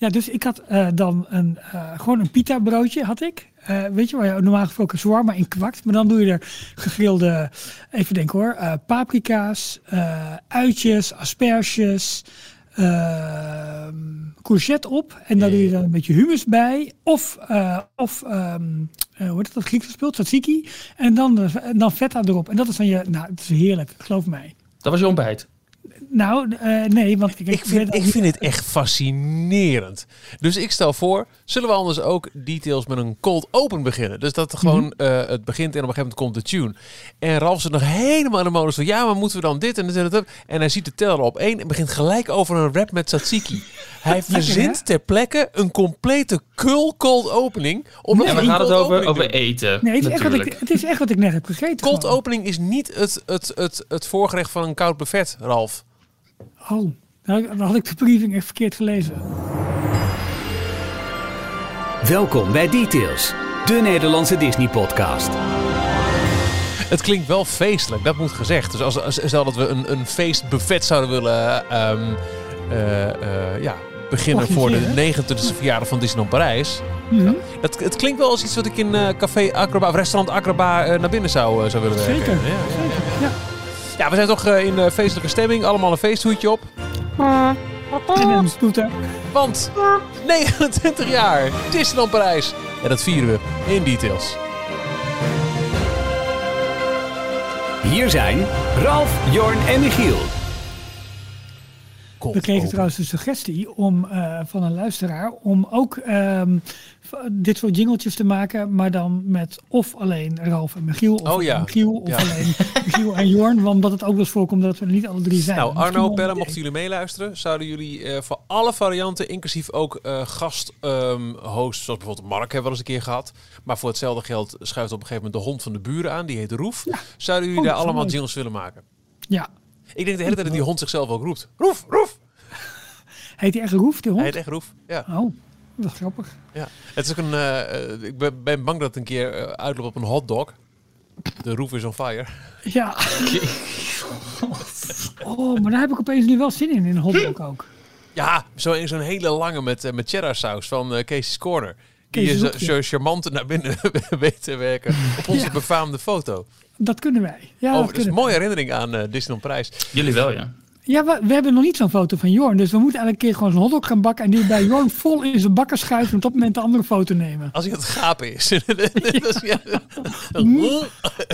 Ja, dus ik had eh, dan een, eh, gewoon een pita broodje, had ik. Eh, weet je, waar je normaal gesproken zwarma in kwakt. Maar dan doe je er gegrilde, even denken hoor, paprika's, uitjes, asperges, ehm courgette op. En daar doe je dan een beetje hummus bij. Of, of ehm, eh, hoe heet dat Grieks gespeeld, tzatziki. En dan, dan feta erop. En dat is dan je, nou, het is heerlijk, geloof mij. Dat was je ontbijt. Nou, eh, nee, want ik, Ik vind, ik vind het echt fascinerend. Dus ik stel voor, zullen we anders ook details met een cold open beginnen? Dus dat gewoon eh, het begint en op een gegeven moment komt de tune. En Ralf zit nog helemaal in de modus van, ja, maar moeten we dan dit en dit en dat? En hij ziet de teller op één en begint gelijk over een rap met tzatziki. Hij verzint ter plekke een complete kul cold opening. Omdat En we gaan het over, over eten. Nee, het is, echt wat ik, het is echt wat ik net heb gegeten. Cold gewoon. opening is niet het, het, het, het voorgerecht van een koud buffet, Ralf. Oh, dan dan had ik de briefing echt verkeerd gelezen. Welkom bij Details, de Nederlandse Disney-podcast. Het klinkt wel feestelijk, dat moet gezegd. Dus als, als stel dat we een, een feestbuffet zouden willen ehm, eh, eh, ja, beginnen voor de Organiseren. 29e verjaardag van Disneyland Parijs. Mhm. Dat, het klinkt wel als iets wat ik in eh, Café Acroba of restaurant Acroba eh, naar binnen zou, zou willen werken. Zeker. Ja, ja, ja. Ja. We zijn toch eh, in eh, feestelijke stemming. Allemaal een feesthoedje op. En een scooter. Want 29 jaar Disneyland Parijs. En dat vieren we in details. Hier zijn Ralf, Jorn en Michiel. Cold We kregen open. trouwens de suggestie om, eh, van een luisteraar om ook ehm, dit soort jingeltjes te maken, maar dan met of alleen Ralf en Michiel, of Oh ja. Michiel, of Ja. alleen Michiel en Jorn, want omdat het ook wel eens voorkomt dat we er niet alle drie zijn. Nou, Arno, Pelle, mochten jullie meeluisteren, zouden jullie eh, voor alle varianten, inclusief ook eh gast-hosts, zoals bijvoorbeeld Mark hebben we wel eens een keer gehad, maar voor hetzelfde geld schuift op een gegeven moment de hond van de buren aan, die heet Roef. Zouden jullie Oh, daar dat allemaal mooi. jingles willen maken? Ja. Ik denk de hele tijd dat die hond zichzelf ook roept. Roef, Roef! Heet hij echt Roef, de hond? Hij heet echt Roef. Ja. Oh, dat is grappig. ja. Het is ook een, eh, ik ben, ben bang dat het een keer eh, uitloopt op een hotdog. De Roef is on fire. Ja. oh, maar daar heb ik opeens nu wel zin in, in een hotdog ook. Ja, zo- zo'n hele lange met, eh, met cheddar saus van Casey's Corner. Die je zo, Hoekje. zo charmant naar binnen weet te werken op onze Ja. befaamde foto. Dat kunnen wij. Ja, oh, dat is een mooie herinnering aan eh Disneyland Parijs. Jullie wel, ja. Ja, we, we hebben nog niet zo'n foto van Jorn. Dus we moeten elke keer gewoon zo'n hotdog gaan bakken. En die bij Jorn vol in zijn bakken schuiven. En op dat moment de andere foto nemen. Als hij aan het gapen is. Ja.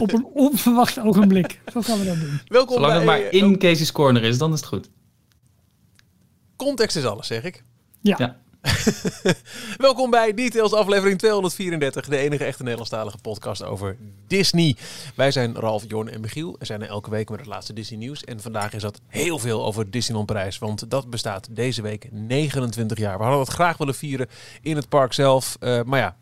Op een onverwacht ogenblik. Zo gaan we dat doen. Welkom Zolang het bij... maar in Casey's Corner is, dan is het goed. Context is alles, zeg ik. Ja. Ja. Welkom bij Details aflevering 234. De enige echte Nederlandstalige podcast over Disney. Wij zijn Ralf, Jorn en Michiel. We zijn er elke week met het laatste Disney nieuws. En vandaag is dat heel veel over Disneyland Parijs. Want dat bestaat deze week 29 jaar. We hadden het graag willen vieren in het park zelf. Eh, maar ja,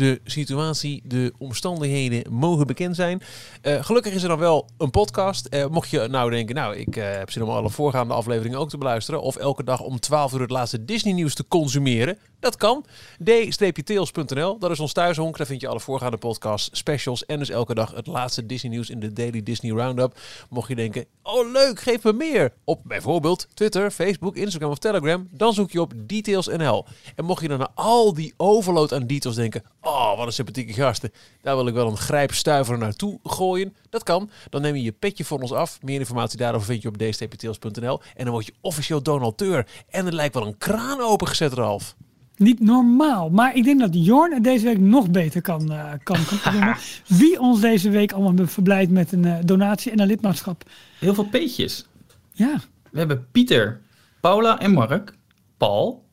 de situatie, de omstandigheden mogen bekend zijn. Eh, gelukkig is er dan wel een podcast. Eh, mocht je nou denken, nou, ik eh, heb zin om alle voorgaande afleveringen ook te beluisteren. Of elke dag om 12 uur het laatste Disney nieuws te consumeren. Dat kan. d-tails.nl, dat is ons thuishonk. Daar vind je alle voorgaande podcasts, specials en dus elke dag het laatste Disney nieuws in de Daily Disney Roundup. Mocht je denken, oh leuk, geef me meer. Op bijvoorbeeld Twitter, Facebook, Instagram of Telegram. Dan zoek je op details.nl. En mocht je dan na al die overload aan details denken, oh wat een sympathieke gasten. Daar wil ik wel een grijpstuiver naartoe gooien. Dat kan. Dan neem je je petje voor ons af. Meer informatie daarover vind je op dstptails.nl. En dan word je officieel donateur. En er lijkt wel een kraan opengezet, Ralf. Niet normaal. Maar ik denk dat Jorn het deze week nog beter kan, eh, kan, kan doen. Wie ons deze week allemaal verblijdt met een eh, donatie en een lidmaatschap. Heel veel peetjes. Ja. We hebben Pieter, Paula en Mark, Paul,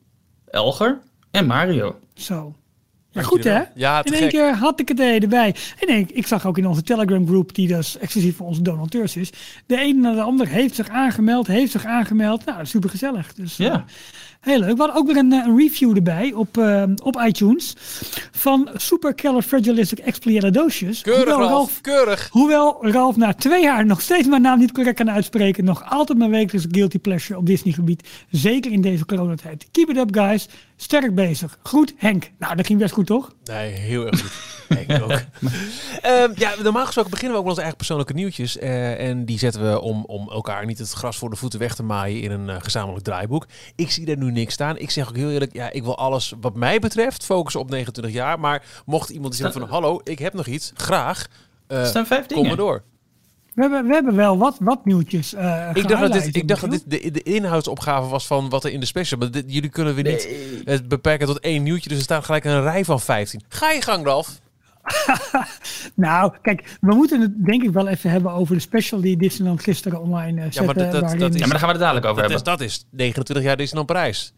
Elger en Mario. Zo. Ja, goed hè? Ja, in één gek. keer had ik het er erbij. En ik, ik zag ook in onze Telegram groep, die dus exclusief voor onze donateurs is. De een na de ander heeft zich aangemeld, heeft zich aangemeld. Nou, super gezellig. Dus, eh, Ja. Heel leuk. We hadden ook weer een, eh, een review erbij op, eh, op iTunes van Supercalifragilisticexpialidocious. Keurig, Hoewel Ralf. Keurig. Hoewel Ralf na twee jaar nog steeds mijn naam niet correct kan uitspreken, nog altijd mijn wekelijkse guilty pleasure op Disney gebied. Zeker in deze coronatijd. Keep it up guys. Sterk bezig. Goed Henk. Nou, dat ging best goed toch? Nee, heel erg goed. Ik ook. Ehm, ja, normaal gesproken beginnen we ook met onze eigen persoonlijke nieuwtjes. eh, en die zetten we om, om elkaar niet het gras voor de voeten weg te maaien in een eh, gezamenlijk draaiboek. Ik zie daar nu niks staan. Ik zeg ook heel eerlijk, ja, ik wil alles wat mij betreft focussen op 29 jaar. Maar mocht iemand die zeggen van, hallo, ik heb nog iets, graag, eh, Er staan vijf kom dingen. maar door. We hebben, we hebben wel wat, wat nieuwtjes. eh Ik dacht dat dit, ik dacht dat dit de, de inhoudsopgave was van wat er in de special. Maar dit- jullie kunnen weer niet het beperken tot één nieuwtje. Dus er staat gelijk een rij van 15. Ga je gang, Ralf. Nou, kijk, we moeten het denk ik wel even hebben over de special die Disneyland gisteren online eh, zette. maar dat- dat- waarin- dat is- Ja, maar daar gaan we het dadelijk over Dat is, hebben. dat is 29 jaar Disneyland Parijs.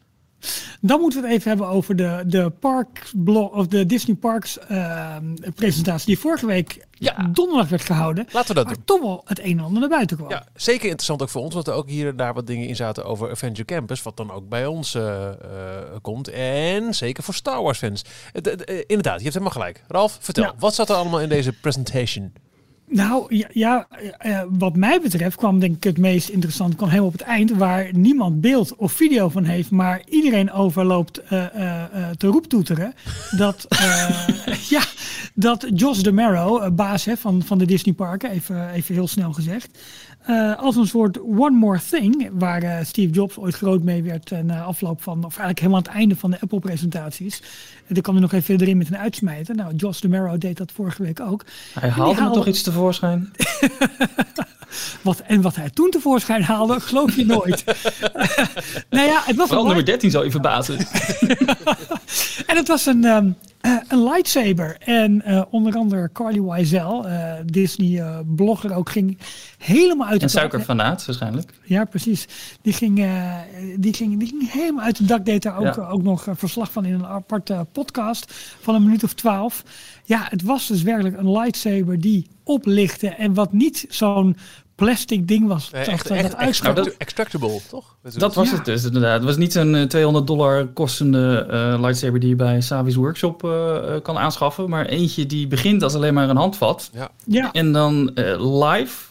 Dan moeten we het even hebben over de, de, park of de Disney Parks eh, presentatie die vorige week Ja. donderdag werd gehouden. Laten we dat doen. toch wel het een en ander naar buiten kwam. Ja, zeker interessant ook voor ons, want er ook hier en daar wat dingen in zaten over Avenger Campus, wat dan ook bij ons eh, eh, komt. En zeker voor Star Wars fans. Het- het- eh, inderdaad, je hebt helemaal gelijk. Ralf, vertel, wat zat er allemaal in deze presentation? Nou ja, ja eh, wat mij betreft kwam denk ik het meest interessant kwam helemaal op het eind, waar niemand beeld of video van heeft, maar iedereen overloopt eh, eh, eh, te roeptoeteren. dat, eh, ja, dat Josh DeMero, eh, baas hè, van, van de Disney parken, even, even heel snel gezegd, eh, als een soort one more thing, waar eh, Steve Jobs ooit groot mee werd eh, na afloop van, of eigenlijk helemaal aan het einde van de Apple-presentaties. En dan kwam er nog even erin met een uitsmijter. Nou, Josh DeMero deed dat vorige week ook. Hij haalde haalde- toch iets tevoorschijn? Wat, en wat hij toen tevoorschijn haalde, geloof je nooit. nou ja, het was Vooral een, nummer light- 13 zal je verbazen. en het was een, ehm, eh, een lightsaber. En eh, onder andere Carly Wiesel, eh, Disney-blogger ook, ging helemaal uit de En suikerfanaat waarschijnlijk. Ja, precies. Die ging, die, ging, die ging helemaal uit de dak. Deed daar ook, Ja. ook nog verslag van in een aparte podcast van een minuut of twaalf. Ja, het was dus werkelijk een lightsaber die oplichtte. En wat niet zo'n plastic ding was. Dat- echt dat echt uitschot. Nou, dat- extractable, toch? Dat was Ja. het dus inderdaad. Het was niet zo'n eh, 200 dollar kostende eh, lightsaber die je bij Savi's workshop eh, kan aanschaffen. Maar eentje die begint als alleen maar een handvat. Ja. Ja, En dan eh, live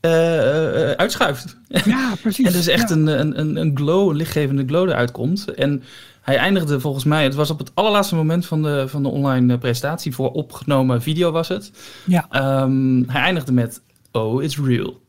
eh, eh, uitschuift. ja, precies. En dus echt Ja. een, een, een, een glow, een lichtgevende glow eruit komt. En hij eindigde volgens mij, het was op het allerlaatste moment van de, van de online eh, presentatie, voor opgenomen video was het. Ja, Ehm, hij eindigde met, oh, it's real.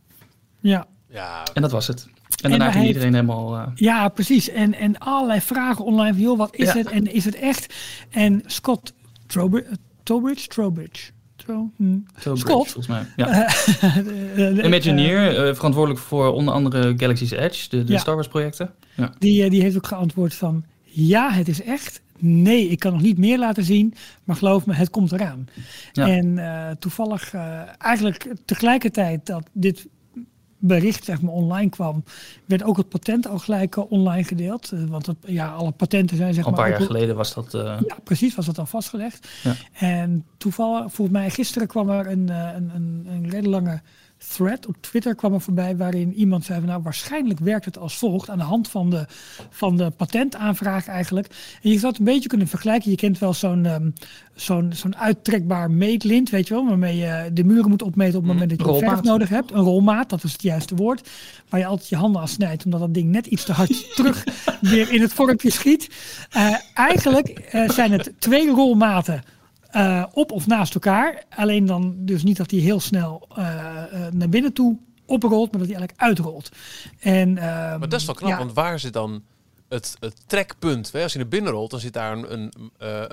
ja. Ja, En dat was het. En En daarna ging heeft- iedereen helemaal... eh, Ja, precies. En, en allerlei vragen online van, joh, wat is Ja. het en is het echt? En Scott Trowbridge, uh, Trowbridge, Trowbridge, Trow, hm. Trowbridge, Scott, volgens mij. Ja. Eh, de- Imagineer, eh, verantwoordelijk voor onder andere Galaxy's Edge, de, de Ja. Star Wars projecten. Ja. Die, eh, die heeft ook geantwoord van ja, het is echt. Nee, ik kan nog niet meer laten zien, maar geloof me, het komt eraan. Ja. En eh, toevallig, eh, eigenlijk tegelijkertijd dat dit bericht zeg maar, online kwam, werd ook het patent al gelijk eh, online gedeeld. Want het, ja, alle patenten zijn zeg Al een maar. paar jaar geleden was dat... Ja, precies, was dat al vastgelegd. Ja. En toevallig, volgens mij gisteren kwam er een, een, een, een redelijk lange thread op Twitter kwam er voorbij waarin iemand zei van nou waarschijnlijk werkt het als volgt aan de hand van de, van de patentaanvraag eigenlijk. En je zou het een beetje kunnen vergelijken. Je kent wel zo'n ehm, zo'n zo'n uittrekbaar meetlint, weet je wel, waarmee je de muren moet opmeten op het moment dat je rolmaat. verf nodig hebt. Een rolmaat, dat is het juiste woord. Waar je altijd je handen aan snijdt, omdat dat ding net iets te hard terug weer in het vormpje schiet. Eh, eigenlijk eh, zijn het twee rolmaten eh, op of naast elkaar. Alleen dan dus niet dat die heel snel eh, eh, naar binnen toe oprolt, maar dat die eigenlijk uitrolt. En, ehm, maar dat is wel knap, ja, want waar zit dan het, het trekpunt? Hè? Als je naar binnen rolt, dan zit daar een, een,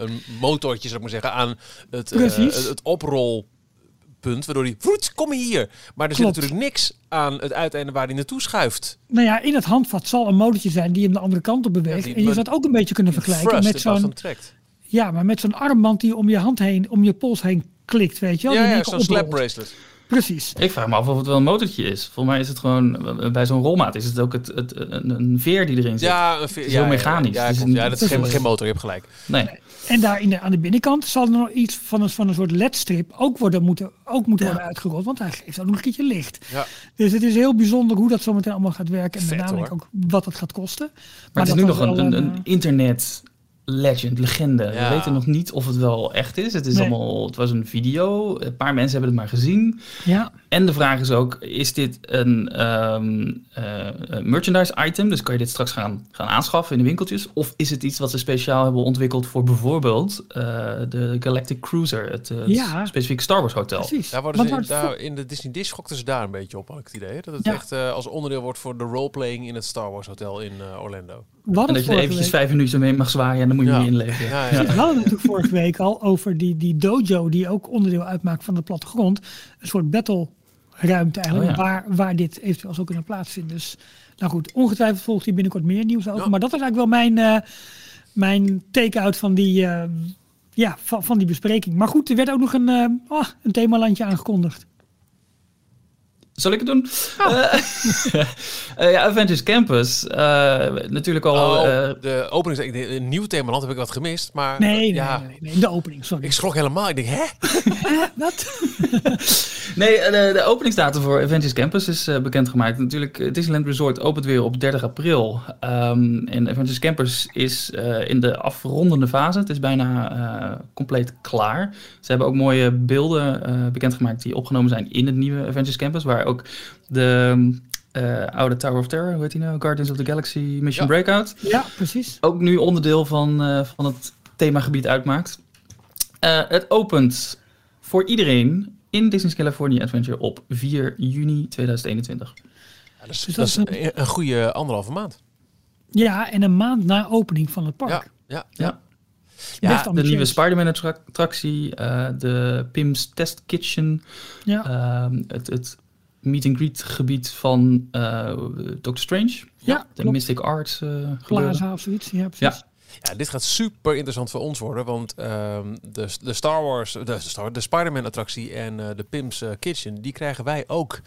een motortje, zou ik maar zeggen, aan het, het, het oprolpunt, waardoor die, vroets, kom hier. Maar er zit natuurlijk niks aan het uiteinde waar hij naartoe schuift. Nou ja, in het handvat zal een motortje zijn die hem de andere kant op beweegt. Ja, die- en je zou het ook een beetje kunnen vergelijken met zo'n. Ja, maar met zo'n armband die om je hand heen, om je pols heen klikt, weet je wel? Ja, ja zo'n slap bracelet. Precies. Ik vraag me af of het wel een motortje is. Volgens mij is het gewoon, bij zo'n rolmaat is het ook het, het, een, een veer die erin zit. Ja, een veer- is ja, heel ja, mechanisch. Ja, Het is klopt. ja, een- dat is geen, geen motor, je hebt gelijk. Nee. En daar in de, aan de binnenkant zal er nog iets van een, van een soort ledstrip ook, worden moeten, ook moeten Ja. worden uitgerold. Want hij geeft ook nog een keertje licht. Ja. Dus het is heel bijzonder hoe dat zometeen allemaal gaat werken. En Vet, met name hoor. ook wat het gaat kosten. Maar, het is nu nog een, een eh, internet legend, legende. Ja. We weten nog niet of het wel echt is. Het, is Nee. allemaal, het was een video. Een paar mensen hebben het maar gezien. Ja, En de vraag is ook, is dit een ehm, eh, een merchandise item? Dus kan je dit straks gaan, gaan aanschaffen in de winkeltjes? Of is het iets wat ze speciaal hebben ontwikkeld voor bijvoorbeeld eh, de Galactic Cruiser, het, specifieke Star Wars hotel? Precies. Daar worden ze, het daar, in de Disney Dish schokten ze daar een beetje op, had ik het idee. Dat het Ja. echt eh, als onderdeel wordt voor de roleplaying in het Star Wars Hotel in Orlando. hadden En dat je er eventjes week- vijf minuten mee mag zwaaien en dan moet je Ja. niet inleveren. Ja, ja, We hadden het natuurlijk vorige week al over die, die dojo die ook onderdeel uitmaakt van de plattegrond. Een soort battleruimte eigenlijk, Oh ja. waar, waar dit eventueel zou kunnen plaatsvinden. Dus nou goed, ongetwijfeld volgt hier binnenkort meer nieuws over. Ja. Maar dat is eigenlijk wel mijn, eh, mijn take-out van die, eh, ja, van, van die bespreking. Maar goed, er werd ook nog een, eh ah, een themalandje aangekondigd. Zal ik het doen? Eh, eh, ja, Avengers Campus. eh, natuurlijk al... Oh, eh, de opening, een nieuw themaland heb ik wat gemist, maar Nee, nee, ja, nee, nee, nee, de opening, sorry. ik schrok helemaal. Ik denk, hè? Wat? Nee, eh, de, de openingsdatum voor Avengers Campus is eh, bekendgemaakt. Natuurlijk, Disneyland Resort opent weer op 30 april. Ehm, en Avengers Campus is eh, in de afrondende fase. Het is bijna eh, compleet klaar. Ze hebben ook mooie beelden eh, bekendgemaakt die opgenomen zijn in het nieuwe Avengers Campus. Waar ook de eh, oude Tower of Terror, hoe heet die nou? Guardians of the Galaxy Mission Ja. Breakout. Ja, precies. Ook nu onderdeel van, eh, van het themagebied uitmaakt. Eh, het opent voor iedereen in Disney's California Adventure op 4 juni 2021. Ja, dat is, Dus dat dat is een, een goede anderhalve maand. Ja, en een maand na opening van het park. Ja, ja, Ja. Ja, de nieuwe Spider-Man-attractie, eh, de Pim's Test Kitchen, Ja, ehm, het, het meet-and-greet gebied van eh, Doctor Strange, ja de klopt. Mystic Arts eh. Plaza of zoiets. Ja, precies. Ja, dit gaat super interessant voor ons worden, want ehm, de, de Star Wars, de, de, Star, de Spider-Man attractie en eh, de Pim's Kitchen, die krijgen wij ook.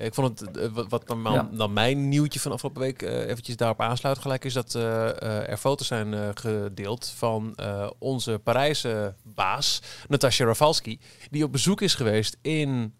Ik vond het, eh, wat, dan, Ja. dan mijn nieuwtje van afgelopen week eh, eventjes daarop aansluit gelijk, is dat eh, er foto's zijn gedeeld van onze Parijse baas, Natasja Rafalski, die op bezoek is geweest in,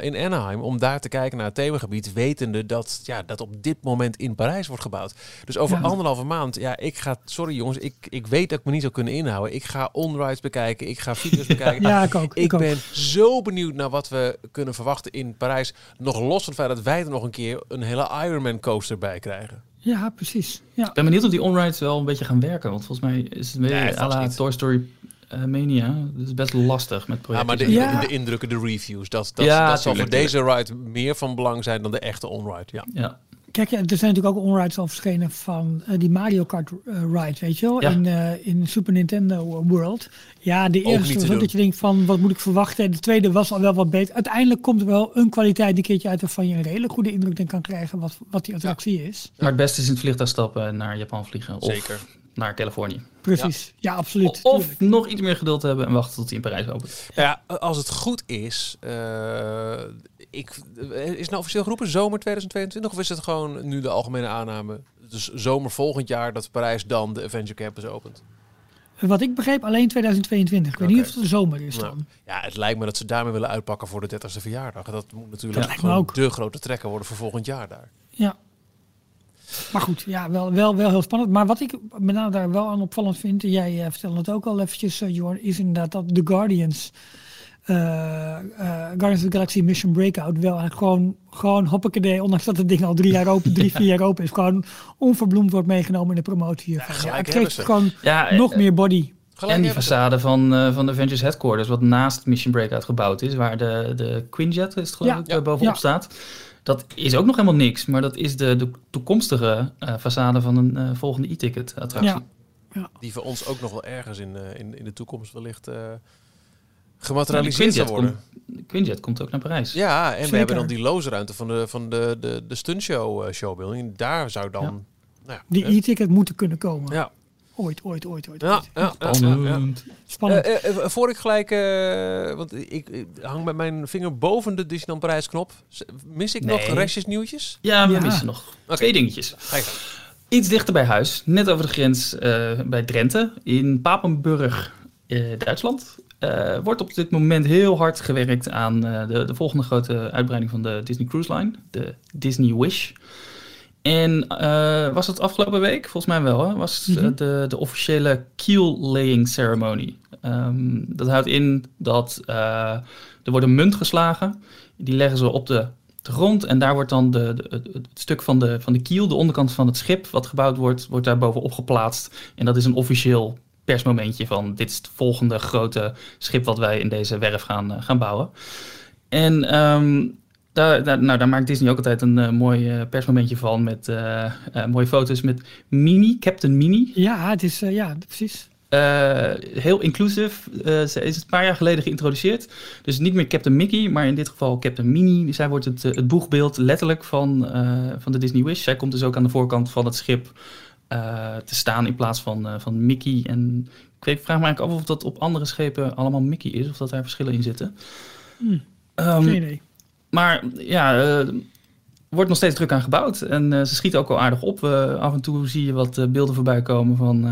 in Anaheim om daar te kijken naar het themagebied, wetende dat, ja, dat op dit moment in Parijs wordt gebouwd. Dus over Ja. anderhalve maand, ja, ik ga, sorry jongens, ik, ik weet dat ik me niet zou kunnen inhouden. Ik ga onrides bekijken, ik ga video's bekijken. Ja, ik ook. Ik Ik ook. ben zo benieuwd naar wat we kunnen verwachten in Parijs. Nog los van het feit dat wij er nog een keer een hele Ironman coaster bij krijgen. Ja, precies. Ja. Ik ben benieuwd of die onrides wel een beetje gaan werken, want volgens mij is het Nee, weer vast à la niet. Toy Story eh, Mania. Dat is best lastig met Ja, projecten. maar de, Ja. de, de indrukken, de reviews, dat, dat, Ja, dat zal voor deze ride meer van belang zijn dan de echte onride. Ja. Ja. Kijk, er zijn natuurlijk ook onrides al verschenen van eh, die Mario Kart eh, ride, weet je wel, Ja. in, eh, in Super Nintendo World. Ja, de eerste was ook dat je denkt van, wat moet ik verwachten? De tweede was al wel wat beter. Uiteindelijk komt er wel een kwaliteit een keertje uit waarvan je een redelijk goede indruk dan kan krijgen wat, wat die attractie is. Maar het beste is in het vliegtuig stappen en naar Japan vliegen. Of Zeker. Naar Californië. Precies. Ja, absoluut. Of tuurlijk. nog iets meer geduld hebben en wachten tot hij in Parijs opent. Ja, als het goed is, eh, ik, is het nou officieel geroepen zomer 2022 of is het gewoon nu de algemene aanname? Dus zomer volgend jaar dat Parijs dan de Avenger Campus opent. Wat ik begreep, alleen 2022. Ik weet niet of het de zomer is Nou, dan. Ja, het lijkt me dat ze daarmee willen uitpakken voor de 30ste verjaardag. Dat moet natuurlijk Ja, gewoon ook. de grote trekker worden voor volgend jaar daar. Ja. Maar goed, ja, wel, wel, wel heel spannend. Maar wat ik met name daar wel aan opvallend vind, en jij eh, vertelde het ook al eventjes, eh, Jorn, is inderdaad dat de Guardians, eh, eh, Guardians of the Galaxy Mission Breakout, wel eigenlijk gewoon, gewoon hoppakee, ondanks dat het ding al drie jaar open, drie, vier jaar open is, gewoon onverbloemd wordt meegenomen in de promotie hiervan. Ja, gelijk het geeft ze. gewoon Ja, nog meer body. Gelijk en die façade van, eh, van de Avengers Headquarters, wat naast Mission Breakout gebouwd is, waar de, de Quinjet is het geloof Ja, ik, ja, bovenop ja. staat. Dat is ook nog helemaal niks, maar dat is de, de toekomstige eh façade van een eh, volgende e-ticket attractie. Ja. Die voor ons ook nog wel ergens in, eh, in, in de toekomst wellicht eh Nou, gematerialiseerd zal Quinjet, worden. komt, Quinjet komt ook naar Parijs. Ja, en we hebben dan die loze ruimte van de, van de, de, de stuntshow showbuilding. Daar zou dan... Ja. Nou ja, Die e-ticket moeten kunnen komen. ja. Ooit, ooit, ooit, ooit. Ja, ooit. ja, ja, ja, ja. Spannend. Spannend. Eh, eh, eh, voor ik gelijk, eh, want ik, ik hang met mijn vinger boven de Disneyland Parijs knop. Z- Mis ik nog restjes nieuwtjes? Ja, we Ja. missen nog Oké. twee dingetjes. Iets dichter bij huis, net over de grens eh, bij Drenthe, in Papenburg, eh, Duitsland. eh, wordt op dit moment heel hard gewerkt aan eh, de, de volgende grote uitbreiding van de Disney Cruise Line, de Disney Wish. En uh, was het afgelopen week? Volgens mij wel. Hè? Was mm -hmm. de, de officiële keel laying ceremony. Um, dat houdt in dat uh, er wordt een munt geslagen. Die leggen ze op de, de grond. En daar wordt dan de, de, het stuk van de, van de kiel, de onderkant van het schip wat gebouwd wordt, wordt daar bovenop geplaatst. En dat is een officieel persmomentje van dit is het volgende grote schip wat wij in deze werf gaan, uh, gaan bouwen. En um, daar, daar, nou, daar maakt Disney ook altijd een uh, mooi uh, persmomentje van met uh, mooie foto's met Mini, Captain Mini. Ja, het is, ja, precies. heel inclusief. ze is een paar jaar geleden geïntroduceerd. Dus niet meer Captain Mickey, maar in dit geval Captain Mini. Zij wordt het, het boegbeeld letterlijk van, van de Disney Wish. Zij komt dus ook aan de voorkant van het schip te staan in plaats van, van Mickey. En ik weet, vraag me eigenlijk af of dat op andere schepen allemaal Mickey is. Of dat daar verschillen in zitten. Hm, um, geen idee. Maar ja, uh, wordt nog steeds druk aan gebouwd. En uh, ze schieten ook al aardig op. Af en toe zie je wat beelden voorbij komen van,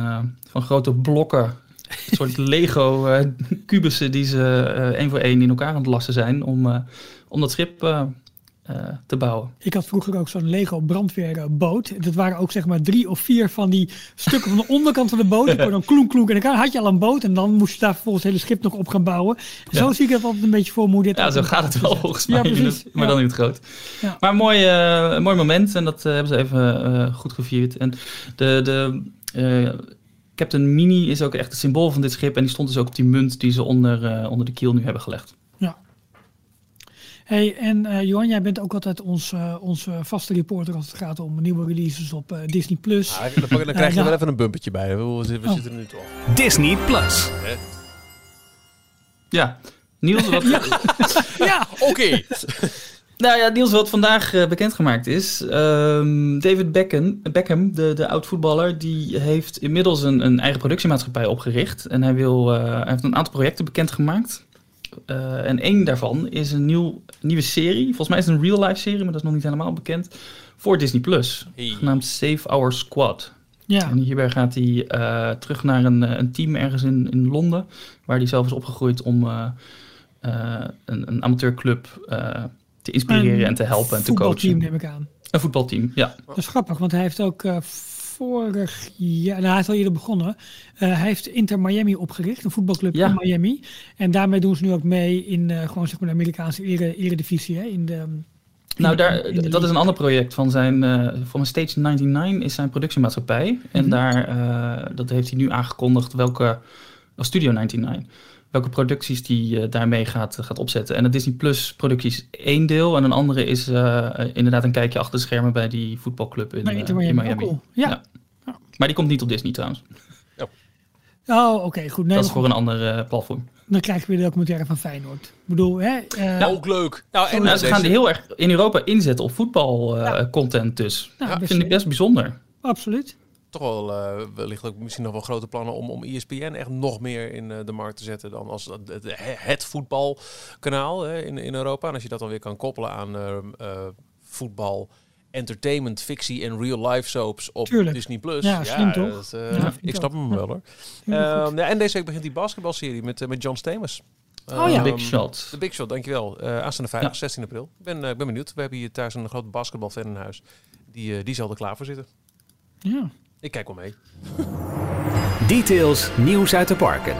van grote blokken. Een soort Lego-kubussen die ze één voor één in elkaar aan het lassen zijn om, om dat schip te bouwen. Ik had vroeger ook zo'n Lego brandweerboot. Dat waren ook zeg maar drie of vier van die stukken van de onderkant van de boot. Die dan kloenk kloenk en dan had je al een boot en dan moest je daar vervolgens het hele schip nog op gaan bouwen. Ja. Zo zie ik het altijd een beetje voor hoe dit Ja, zo gaat het wel volgens mij. Ja, precies. maar dan in het groot. Ja. Maar mooi, uh, mooi moment en dat uh, hebben ze even uh, goed gevierd. En de, de Captain Mini is ook echt het symbool van dit schip en die stond dus ook op die munt die ze onder, onder de kiel nu hebben gelegd. Hey, en uh, Johan, jij bent ook altijd ons, uh, onze vaste reporter als het gaat om nieuwe releases op uh, Disney+. Plus. Ja, dan, dan krijg je uh, wel even een bumpertje bij. We, we, we oh. zitten er nu toch. Disney Plus. Ja, Niels, wat... ja, ja. oké. Nou ja, Niels, wat vandaag uh, bekendgemaakt is. Um, David Beckham, Beckham de, de oud-voetballer, die heeft inmiddels een, een, eigen productiemaatschappij opgericht. En hij, wil, uh, hij heeft een aantal projecten bekendgemaakt. Uh, en één daarvan is een nieuw, nieuwe serie. Volgens mij is het een real-life serie, maar dat is nog niet helemaal bekend. Voor Disney Plus. Hey. Genaamd Save Our Squad. Ja. En hierbij gaat hij uh, terug naar een, een team ergens in, in Londen. Waar hij zelf is opgegroeid om uh, een, een amateurclub te inspireren een en te helpen en te coachen. Een voetbalteam neem ik aan. Een voetbalteam, ja. Dat is grappig, want hij heeft ook vorig jaar, nou hij is al eerder begonnen. Uh, hij heeft Inter Miami opgericht, een voetbalclub ja. in Miami. En daarmee doen ze nu ook mee in uh, gewoon zeg maar de Amerikaanse ere, eredivisie. Hè, in de, in nou, daar, de dat is een ander project van zijn, uh, van Stage 99 is zijn productiemaatschappij. Mm -hmm. En daar, dat heeft hij nu aangekondigd welke, oh, Studio 99 welke producties die uh, daarmee gaat, gaat opzetten. En de Disney Plus productie is één deel. En een andere is uh, inderdaad een kijkje achter de schermen bij die voetbalclub in, uh, in Miami. Cool. Ja. Maar die komt niet op Disney trouwens. Ja. Oh, oké, okay, goed. Nee, dat is voor een ander platform. Dan krijg je weer de documentaire van Feyenoord. Ik bedoel, hè? nou, ook leuk. Nou, en nou, ze gaan die heel erg in Europa inzetten op voetbalcontent dus. Nou, dat vind ik best bijzonder. Absoluut toch wel uh, wellicht ook misschien nog wel grote plannen om, om ESPN echt nog meer in uh, de markt te zetten dan als het, het, het voetbalkanaal uh, in, in Europa. En als je dat dan weer kan koppelen aan voetbal, entertainment, fictie en real life soaps op Tuurlijk. Disney Plus. Ja, slim toch? Dat, ja, ik snap hem wel hoor. Ja, en deze week begint die basketbalserie met, met John Stamos. Oh ja. Um, Big Shot. De Big Shot, dankjewel. Uh, aanstaande vrijdag, ja. 16 april. Ik ben, uh, ben benieuwd. We hebben hier thuis een groot basketbalfan in huis. Die, uh, die zal er klaar voor zitten. Ja. Ik kijk wel mee. Details, nieuws uit de parken.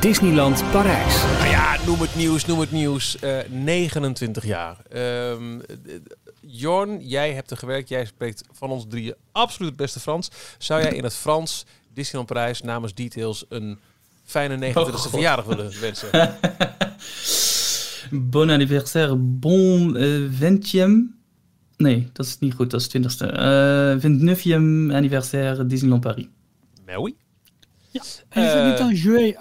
Disneyland Parijs. Nou ja, noem het nieuws, noem het nieuws. Uh, 29 jaar. Um, Jorn, jij hebt er gewerkt. Jij spreekt van ons drieën absoluut het beste Frans. Zou jij in het Frans Disneyland Parijs namens Details een fijne 29e oh, verjaardag willen wensen? bon anniversaire, bon uh. Nee, dat is niet goed. Dat is het 20ste. Uh, 29e anniversaire Disneyland Paris. Mais oui. Ja. En is dat niet dan jouet,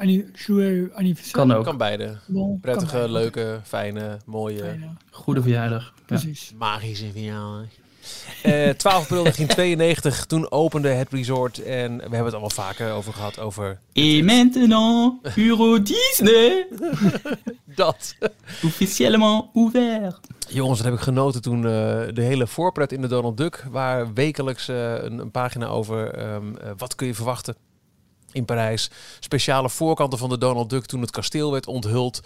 jouet anniversaire? Kan ook. Kan beide. Bon, Prettige, kan beide. leuke, fijne, mooie. Fijne. Goede verjaardag. Precies. Ja. Magische verjaardag. Uh, 12 april 1992, toen opende het resort en we hebben het al wel vaker over gehad over... Et maintenant, Euro Disney! Dat. Officiellement ouvert. Jongens, dat heb ik genoten toen uh, de hele voorpret in de Donald Duck, waar wekelijks uh, een, pagina over um, uh, wat kun je verwachten in Parijs. Speciale voorkanten van de Donald Duck toen het kasteel werd onthuld.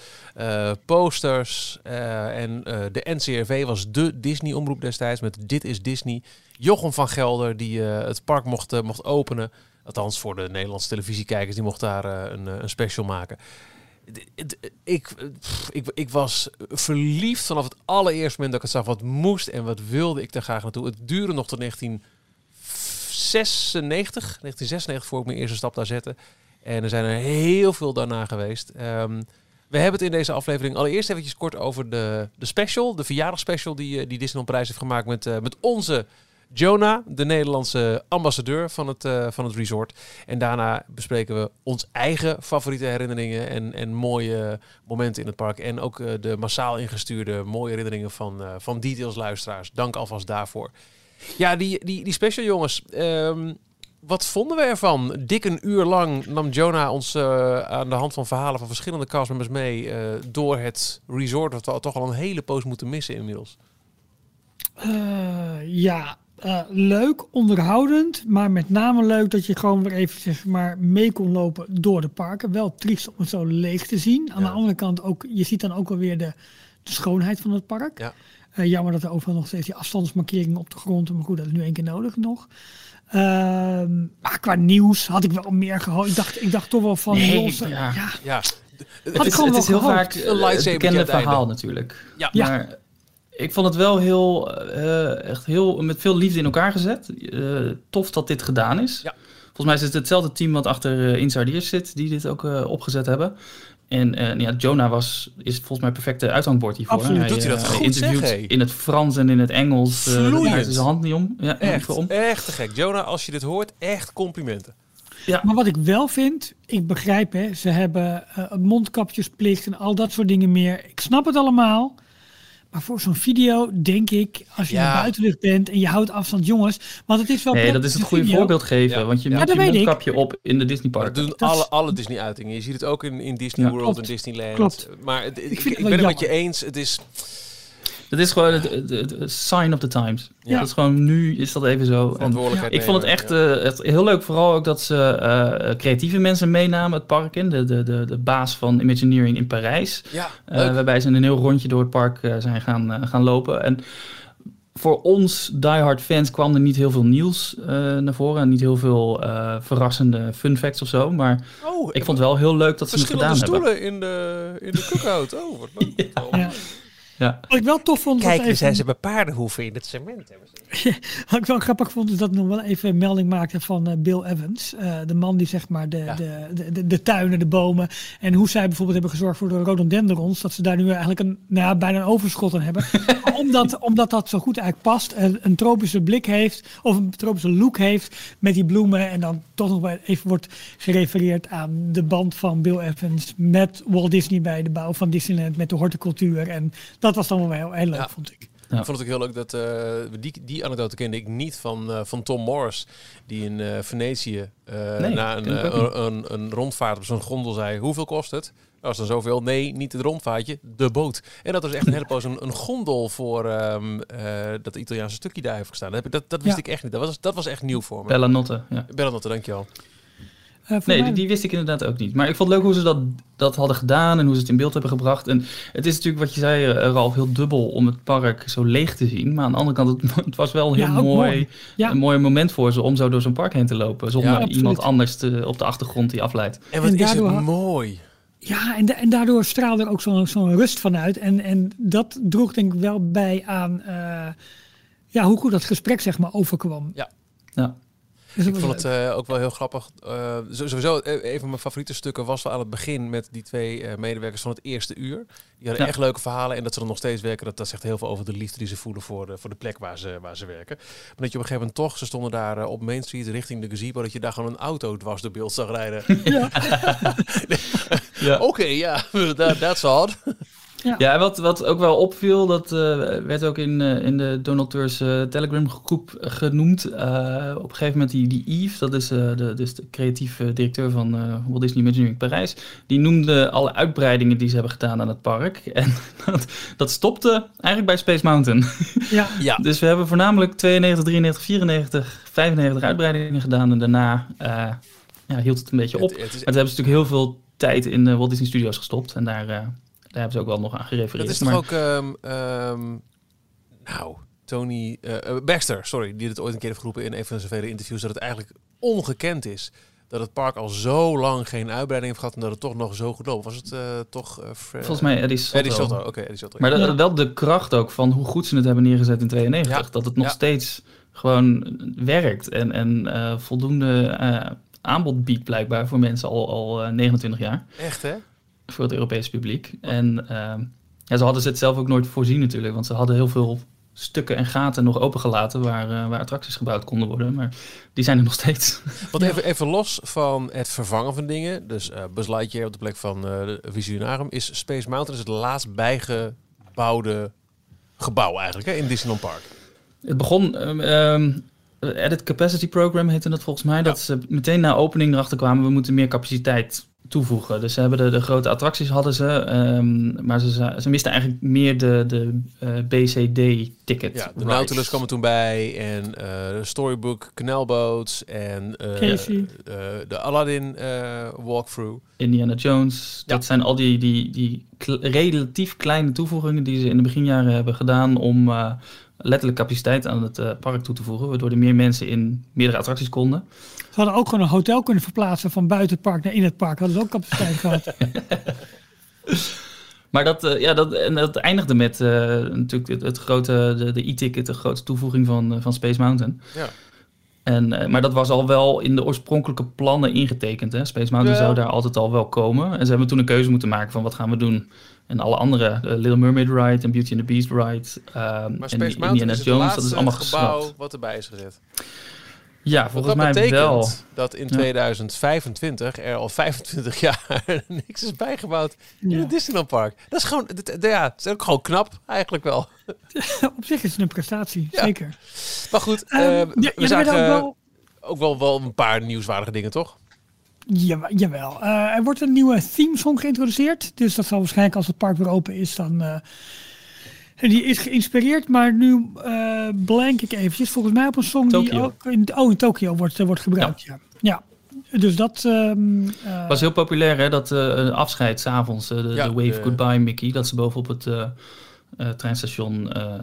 Posters. En de NCRV was de Disney-omroep destijds met Dit is Disney. Jochem van Gelder die het park mocht, mocht openen. Althans voor de Nederlandse televisiekijkers, die mocht daar een, een special maken. Ik, ik, ik was verliefd vanaf het allereerste moment dat ik het zag. Wat moest en wat wilde ik er graag naartoe. Het duurde nog tot 19... 1996, 1996 voor ik mijn eerste stap daar zette. En er zijn er heel veel daarna geweest. Um, we hebben het in deze aflevering allereerst eventjes kort over de, de special, de verjaardagsspecial die, eh, die Disney prijs heeft gemaakt met, uh, met onze Jonah, de Nederlandse ambassadeur van het, uh, van het resort. En daarna bespreken we ons eigen favoriete herinneringen en, en mooie momenten in het park. En ook uh, de massaal ingestuurde mooie herinneringen van, van Details luisteraars. Dank alvast daarvoor. Ja, die, die, die special jongens. Um, wat vonden we ervan? Dik een uur lang nam Jonah ons aan de hand van verhalen van verschillende castmembers mee door het resort, wat we toch al een hele poos moeten missen inmiddels. Ja, leuk, onderhoudend, maar met name leuk dat je gewoon weer even zeg maar, mee kon lopen door de parken. Wel triest om het zo leeg te zien. Aan ja. de andere kant ook, je ziet dan ook alweer de, de schoonheid van het park. Ja. Uh, jammer dat er overal nog steeds die afstandsmarkeringen op de grond. Maar goed, dat is nu één keer nodig nog. Uh, maar qua nieuws had ik wel meer gehoopt. Ik dacht, ik dacht toch wel van... Nee, Jos, ja. ja. ja. Het, is, het is heel vaak een bekende verhaal natuurlijk. Ja. Maar ik vond het wel heel, uh, echt heel, met veel liefde in elkaar gezet. Uh, tof dat dit gedaan is. Ja. Volgens mij is het hetzelfde team wat achter uh, zit, die dit ook opgezet hebben. En uh, ja, Jonah was, is volgens mij perfecte uithangbord hiervoor. Absoluut, hij, doet hij dat uh, goed, interviewt zeg, in het Frans en in het Engels. Uh, hij heeft zijn hand niet om. Ja, Echt, om. echt te gek. Jonah, als je dit hoort, echt complimenten. Ja. Maar wat ik wel vind, ik begrijp, hè, ze hebben uh, mondkapjesplicht en al dat soort dingen meer. Ik snap het allemaal. Maar voor zo'n video denk ik, als je Ja. in de buitenlucht bent en je houdt afstand, jongens. Want het is wel Nee, dat is het een goede video. voorbeeld geven. Ja. Want je Ja, moet dat je weet ik. mondkapje op in de Disney Dat park. doen Dat is- alle, alle Disney-uitingen. Je ziet het ook in, in Disney Ja. World Klopt. en Disneyland. Klopt. Maar het- ik, vind ik, ben het met je eens. Het is... Dat is gewoon het, het- het- het sign of the times. Ja. Dat is gewoon, nu is dat even zo. En Verantwoordelijkheid ik vond het nemen, echt, ja. eh, echt heel leuk. Vooral ook dat ze eh, creatieve mensen meenamen het park in. De, de, de, de baas van Imagineering in Parijs. Ja, Eh, waarbij ze een heel rondje door het park zijn gaan, eh, gaan lopen. En voor ons diehard fans kwam er niet heel veel nieuws eh, naar voren. En niet heel veel eh, verrassende fun facts of zo. Maar oh, ik vond het wel heel leuk dat ze het verschillende gedaan hebben. stoelen in de, in de cookout. Oh, wat leuk. Ja. Ja. Wat ik wel tof vond, was even, hebben paardenhoeven in het cement. Hebben ze. wat ik wel grappig vond, is dat ik nog wel even een melding maakte van eh, Bill Evans. Eh, de man die zeg maar de, Ja. de, de, de, de tuinen, de bomen en hoe zij bijvoorbeeld hebben gezorgd voor de rhododendrons. Dat ze daar nu eigenlijk een, nou ja, bijna een overschot aan hebben. Omdat, omdat dat zo goed eigenlijk past, een, een tropische blik heeft of een tropische look heeft met die bloemen. En dan toch nog wel even wordt gerefereerd aan de band van Bill Evans met Walt Disney bij de bouw van Disneyland met de horticultuur. En dat was dan wel heel, heel leuk, Ja. vond ik. Ja. Ik vond het ook heel leuk dat eh, die, die anekdote kende ik niet van, eh, van Tom Morris, die in eh, Venetië eh, Nee, na een, een, een rondvaart op zo'n gondel zei: Hoeveel kost het? Dat was dan zoveel. Nee, niet het rondvaartje, de boot. En dat was echt een hele poos een, een gondel voor ehm, eh, dat Italiaanse stukje daar heeft gestaan. Dat, heb ik, dat, dat wist Ja. ik echt niet. Dat was, dat was echt nieuw voor me. Bella Notte, ja. Bellenotte, dankjewel. Eh, Nee, die, die wist ik inderdaad ook niet. Maar ik vond het leuk hoe ze dat, dat hadden gedaan en hoe ze het in beeld hebben gebracht. En het is natuurlijk wat je zei, eh, Ralf, heel dubbel om het park zo leeg te zien. Maar aan de andere kant, het, het was wel een heel Ja, mooi, mooi. Ja. een mooi moment voor ze om zo door zo'n park heen te lopen. Zonder Ja, iemand anders te, op de achtergrond die afleidt. En wat En is het mooi. Ja, en, da- en daardoor straalde er ook zo'n zo'n rust vanuit. En, en dat droeg denk ik wel bij aan eh, ja, hoe goed dat gesprek zeg maar overkwam. Ja. Ja. Dus dat Ik vond het eh, ook wel heel grappig. Eh, sowieso, eh, een van mijn favoriete stukken was wel aan het begin met die twee medewerkers van het eerste uur. Die hadden Ja. echt leuke verhalen en dat ze er nog steeds werken. Dat, dat zegt heel veel over de liefde die ze voelen voor de, voor de plek waar ze, waar ze werken. Maar dat je op een gegeven moment toch, ze stonden daar op Main Street richting de gazebo, dat je daar gewoon een auto dwars door beeld zag rijden. Ja. Oké, ja, that, that's odd. Ja, wat, wat ook wel opviel, dat eh, werd ook in, eh, in de Donald Tours eh, Telegram groep genoemd. Eh, op een gegeven moment die, die Yves, dat is, eh, de, dus de creatieve directeur van eh, Walt Disney Imagineering Parijs, die noemde alle uitbreidingen die ze hebben gedaan aan het park. En dat, dat stopte eigenlijk bij Space Mountain. Ja, Ja, Dus we hebben voornamelijk 92, 93, 94, 95 uitbreidingen gedaan en daarna... eh, ja, hield het een beetje op. Het- het is- Maar toen hebben ze natuurlijk heel veel tijd in de Walt Disney Studios gestopt. En daar, eh, daar hebben ze ook wel nog aan gerefereerd. Dat is maar, toch ook... ehm, ehm, nou, Tony eh, Baxter, sorry, die het ooit een keer heeft geroepen in een van zijn vele interviews, dat het eigenlijk ongekend is dat het park al zo lang geen uitbreiding heeft gehad en dat het toch nog zo goed loopt. Was het eh, toch... Volgens mij Eddie Sotto. Eddie oké, Eddie Soto. Maar dat, wel de kracht ook van hoe goed ze het hebben neergezet in 92. Ja. Dat het nog Ja. steeds gewoon werkt. En, en voldoende aanbod biedt blijkbaar voor mensen al, al eh, 29 jaar. Echt, hè? Voor het Europese publiek. En eh, ja, ze hadden ze het zelf ook nooit voorzien natuurlijk. Want ze hadden heel veel stukken en gaten nog opengelaten waar, eh, waar attracties gebouwd konden worden. Maar die zijn er nog steeds. Want even, even los van het vervangen van dingen, dus eh Buzz op de plek van de Visionarum, is Space Mountain is het laatst bijgebouwde gebouw eigenlijk hè, in Disneyland Park. Het begon, ehm, ehm, Edit Capacity Program heette dat volgens mij, dat ze meteen na opening erachter kwamen, we moeten meer capaciteit toevoegen. Dus ze hebben de, de grote attracties hadden ze, ehm, maar ze, ze misten eigenlijk meer de, de eh, BCD-ticket. Ja, de Nautilus kwam er toen bij en eh, de Storybook Canalboats en eh, eh, de Aladdin eh, walkthrough. Indiana Jones. Ja. Dat zijn al die, die, die relatief kleine toevoegingen die ze in de beginjaren hebben gedaan om eh, letterlijk capaciteit aan het eh, park toe te voegen, waardoor er meer mensen in meerdere attracties konden. Ze hadden ook gewoon een hotel kunnen verplaatsen van buiten het park naar in het park. Hadden ze ook capaciteit gehad. Maar dat, eh, ja, dat, en dat eindigde met eh, natuurlijk het, het grote, de, de e-ticket, de grote toevoeging van, van Space Mountain. Ja. En, eh, maar dat was al wel in de oorspronkelijke plannen ingetekend. Hè? Space Mountain Ja. zou daar altijd al wel komen. En ze hebben toen een keuze moeten maken van wat gaan we doen. En alle andere, de Little Mermaid Ride en Beauty and the Beast Ride ehm, Maar en Space Mountain Indiana is het Jones, laatste dat is allemaal gebouw geschrapt. wat erbij is gezet. Ja, volgens dat mij betekent wel. dat in Ja. 2025 er al 25 jaar niks is bijgebouwd in Ja. het Disneyland Park. Dat is gewoon, dit- ja, het is ook gewoon knap eigenlijk wel. Op zich is het een prestatie, Ja. zeker. Maar goed, Ehm, eh, ja, we zagen ook wel, ook wel, wel een paar nieuwswaardige dingen, toch? Ja, jawel. Eh, er wordt een nieuwe theme song geïntroduceerd. Dus dat zal waarschijnlijk als het park weer open is, dan... eh, en die is geïnspireerd, maar nu eh blank ik eventjes. Volgens mij op een song die ook in, oh, in Tokio wordt, wordt gebruikt. Ja. ja. Dus dat... ehm, eh, was heel populair hè, dat eh afscheid s'avonds, de, Ja, de Wave Goodbye Mickey, dat ze bovenop het eh, eh, treinstation eh,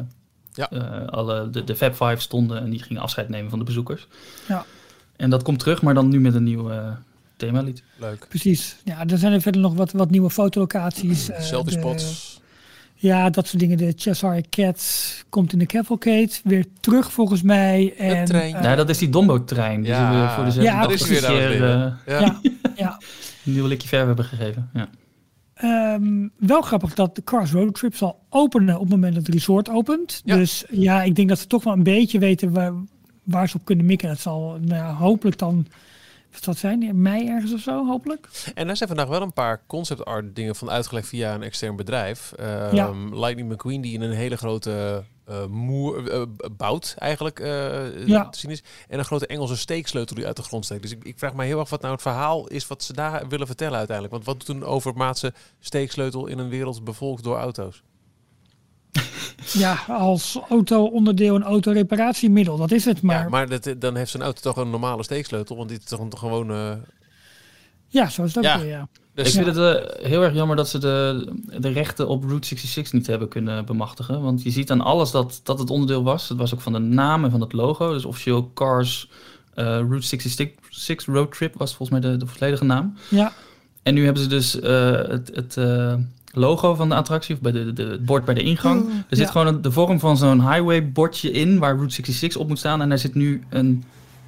Ja. eh, alle, de, de Fab Five stonden en die gingen afscheid nemen van de bezoekers. Ja. En dat komt terug, maar dan nu met een nieuw eh, themalied. Leuk. Precies. Ja, er zijn er verder nog wat, wat nieuwe fotolocaties. eh, Selfie de- spots. Ja, dat soort dingen. De Cheshire Cat komt in de Cavalcade weer terug volgens mij. En, trein. eh, ja, dat is die Dombo-trein die Ja. voor de Ja, Dat is weer heren. eh, Ja. ja, ja. een nieuw likje verf hebben gegeven. Ja. Ehm, wel grappig dat de Cars Road Trip zal openen op het moment dat het resort opent. Ja. Dus ja, ik denk dat ze toch wel een beetje weten waar, waar ze op kunnen mikken. Dat zal nou, ja, hopelijk dan, wat zijn, in mei ergens of zo, hopelijk. En daar zijn vandaag wel een paar concept art dingen van uitgelegd via een extern bedrijf. Ehm, Ja. Lightning McQueen die in een hele grote eh moer, eh, bout eigenlijk eh, Ja. te zien is. En een grote Engelse steeksleutel die uit de grond steekt. Dus ik, ik vraag me heel erg wat nou het verhaal is wat ze daar willen vertellen uiteindelijk. Want wat doet een overmaatse steeksleutel in een wereld bevolkt door auto's? Ja, als auto-onderdeel en autoreparatiemiddel, dat is het. Maar ja, ja, maar dat, dan heeft zo'n auto toch een normale steeksleutel. Want dit is toch een gewoon... eh, zo is het ook Ja. weer, ja. dus Ik vind het eh, heel erg jammer dat ze de, de rechten op Route 66 niet hebben kunnen bemachtigen. Want je ziet aan alles dat, dat het onderdeel was. Het was ook van de naam en van het logo. Dus officieel Cars eh, Route 66 Road Trip was volgens mij de, de volledige naam. Ja, En nu hebben ze dus eh, het, het eh, logo van de attractie, of bij de, de, het bord bij de ingang. Oh, Er zit ja. gewoon de vorm van zo'n highway bordje in waar Route 66 op moet staan. En daar zit nu een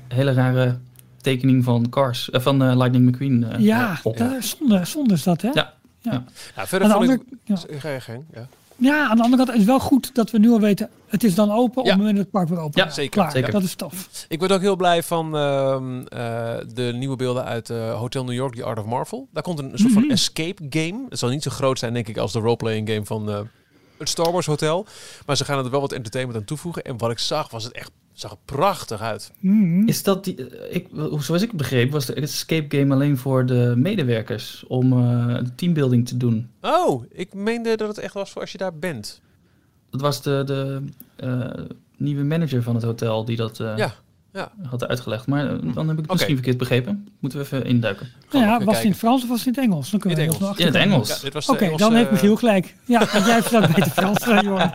hele rare tekening van Cars, eh, van eh, Lightning McQueen eh, ja op. is zonde, zonde is dat, hè? Ja. ja, Aan verder de, vond andere, ik... ja. Ja. aan de andere kant is het wel goed dat we nu al weten, het is dan open Ja. op het park weer open Ja, zeker, Klaar, zeker. dat is tof. Ik word ook heel blij van ehm, eh, de nieuwe beelden uit eh, Hotel New York, The Art of Marvel. Daar komt een soort van Mhm. escape game. Het zal niet zo groot zijn, denk ik, als de roleplaying game van eh, het Star Wars Hotel. Maar ze gaan er wel wat entertainment aan toevoegen. En wat ik zag, was het echt zag er prachtig uit. Mhm. Is dat die, eh, ik, zoals ik het begreep, was de escape game alleen voor de medewerkers om eh, de teambuilding te doen. Oh, ik meende dat het echt was voor als je daar bent. Dat was de, de eh, nieuwe manager van het hotel die dat. eh, Ja. Ja. had uitgelegd. Maar dan heb ik het misschien verkeerd begrepen. Moeten we even induiken. Nou ja, was het in het Frans of was het in het Engels? Dan kunnen In we het heel Engels. In het. Engels. Ja, Oké, Engelse, dan heeft eh, Michiel gelijk. Ja, want jij verstaat beter Frans dan Johan.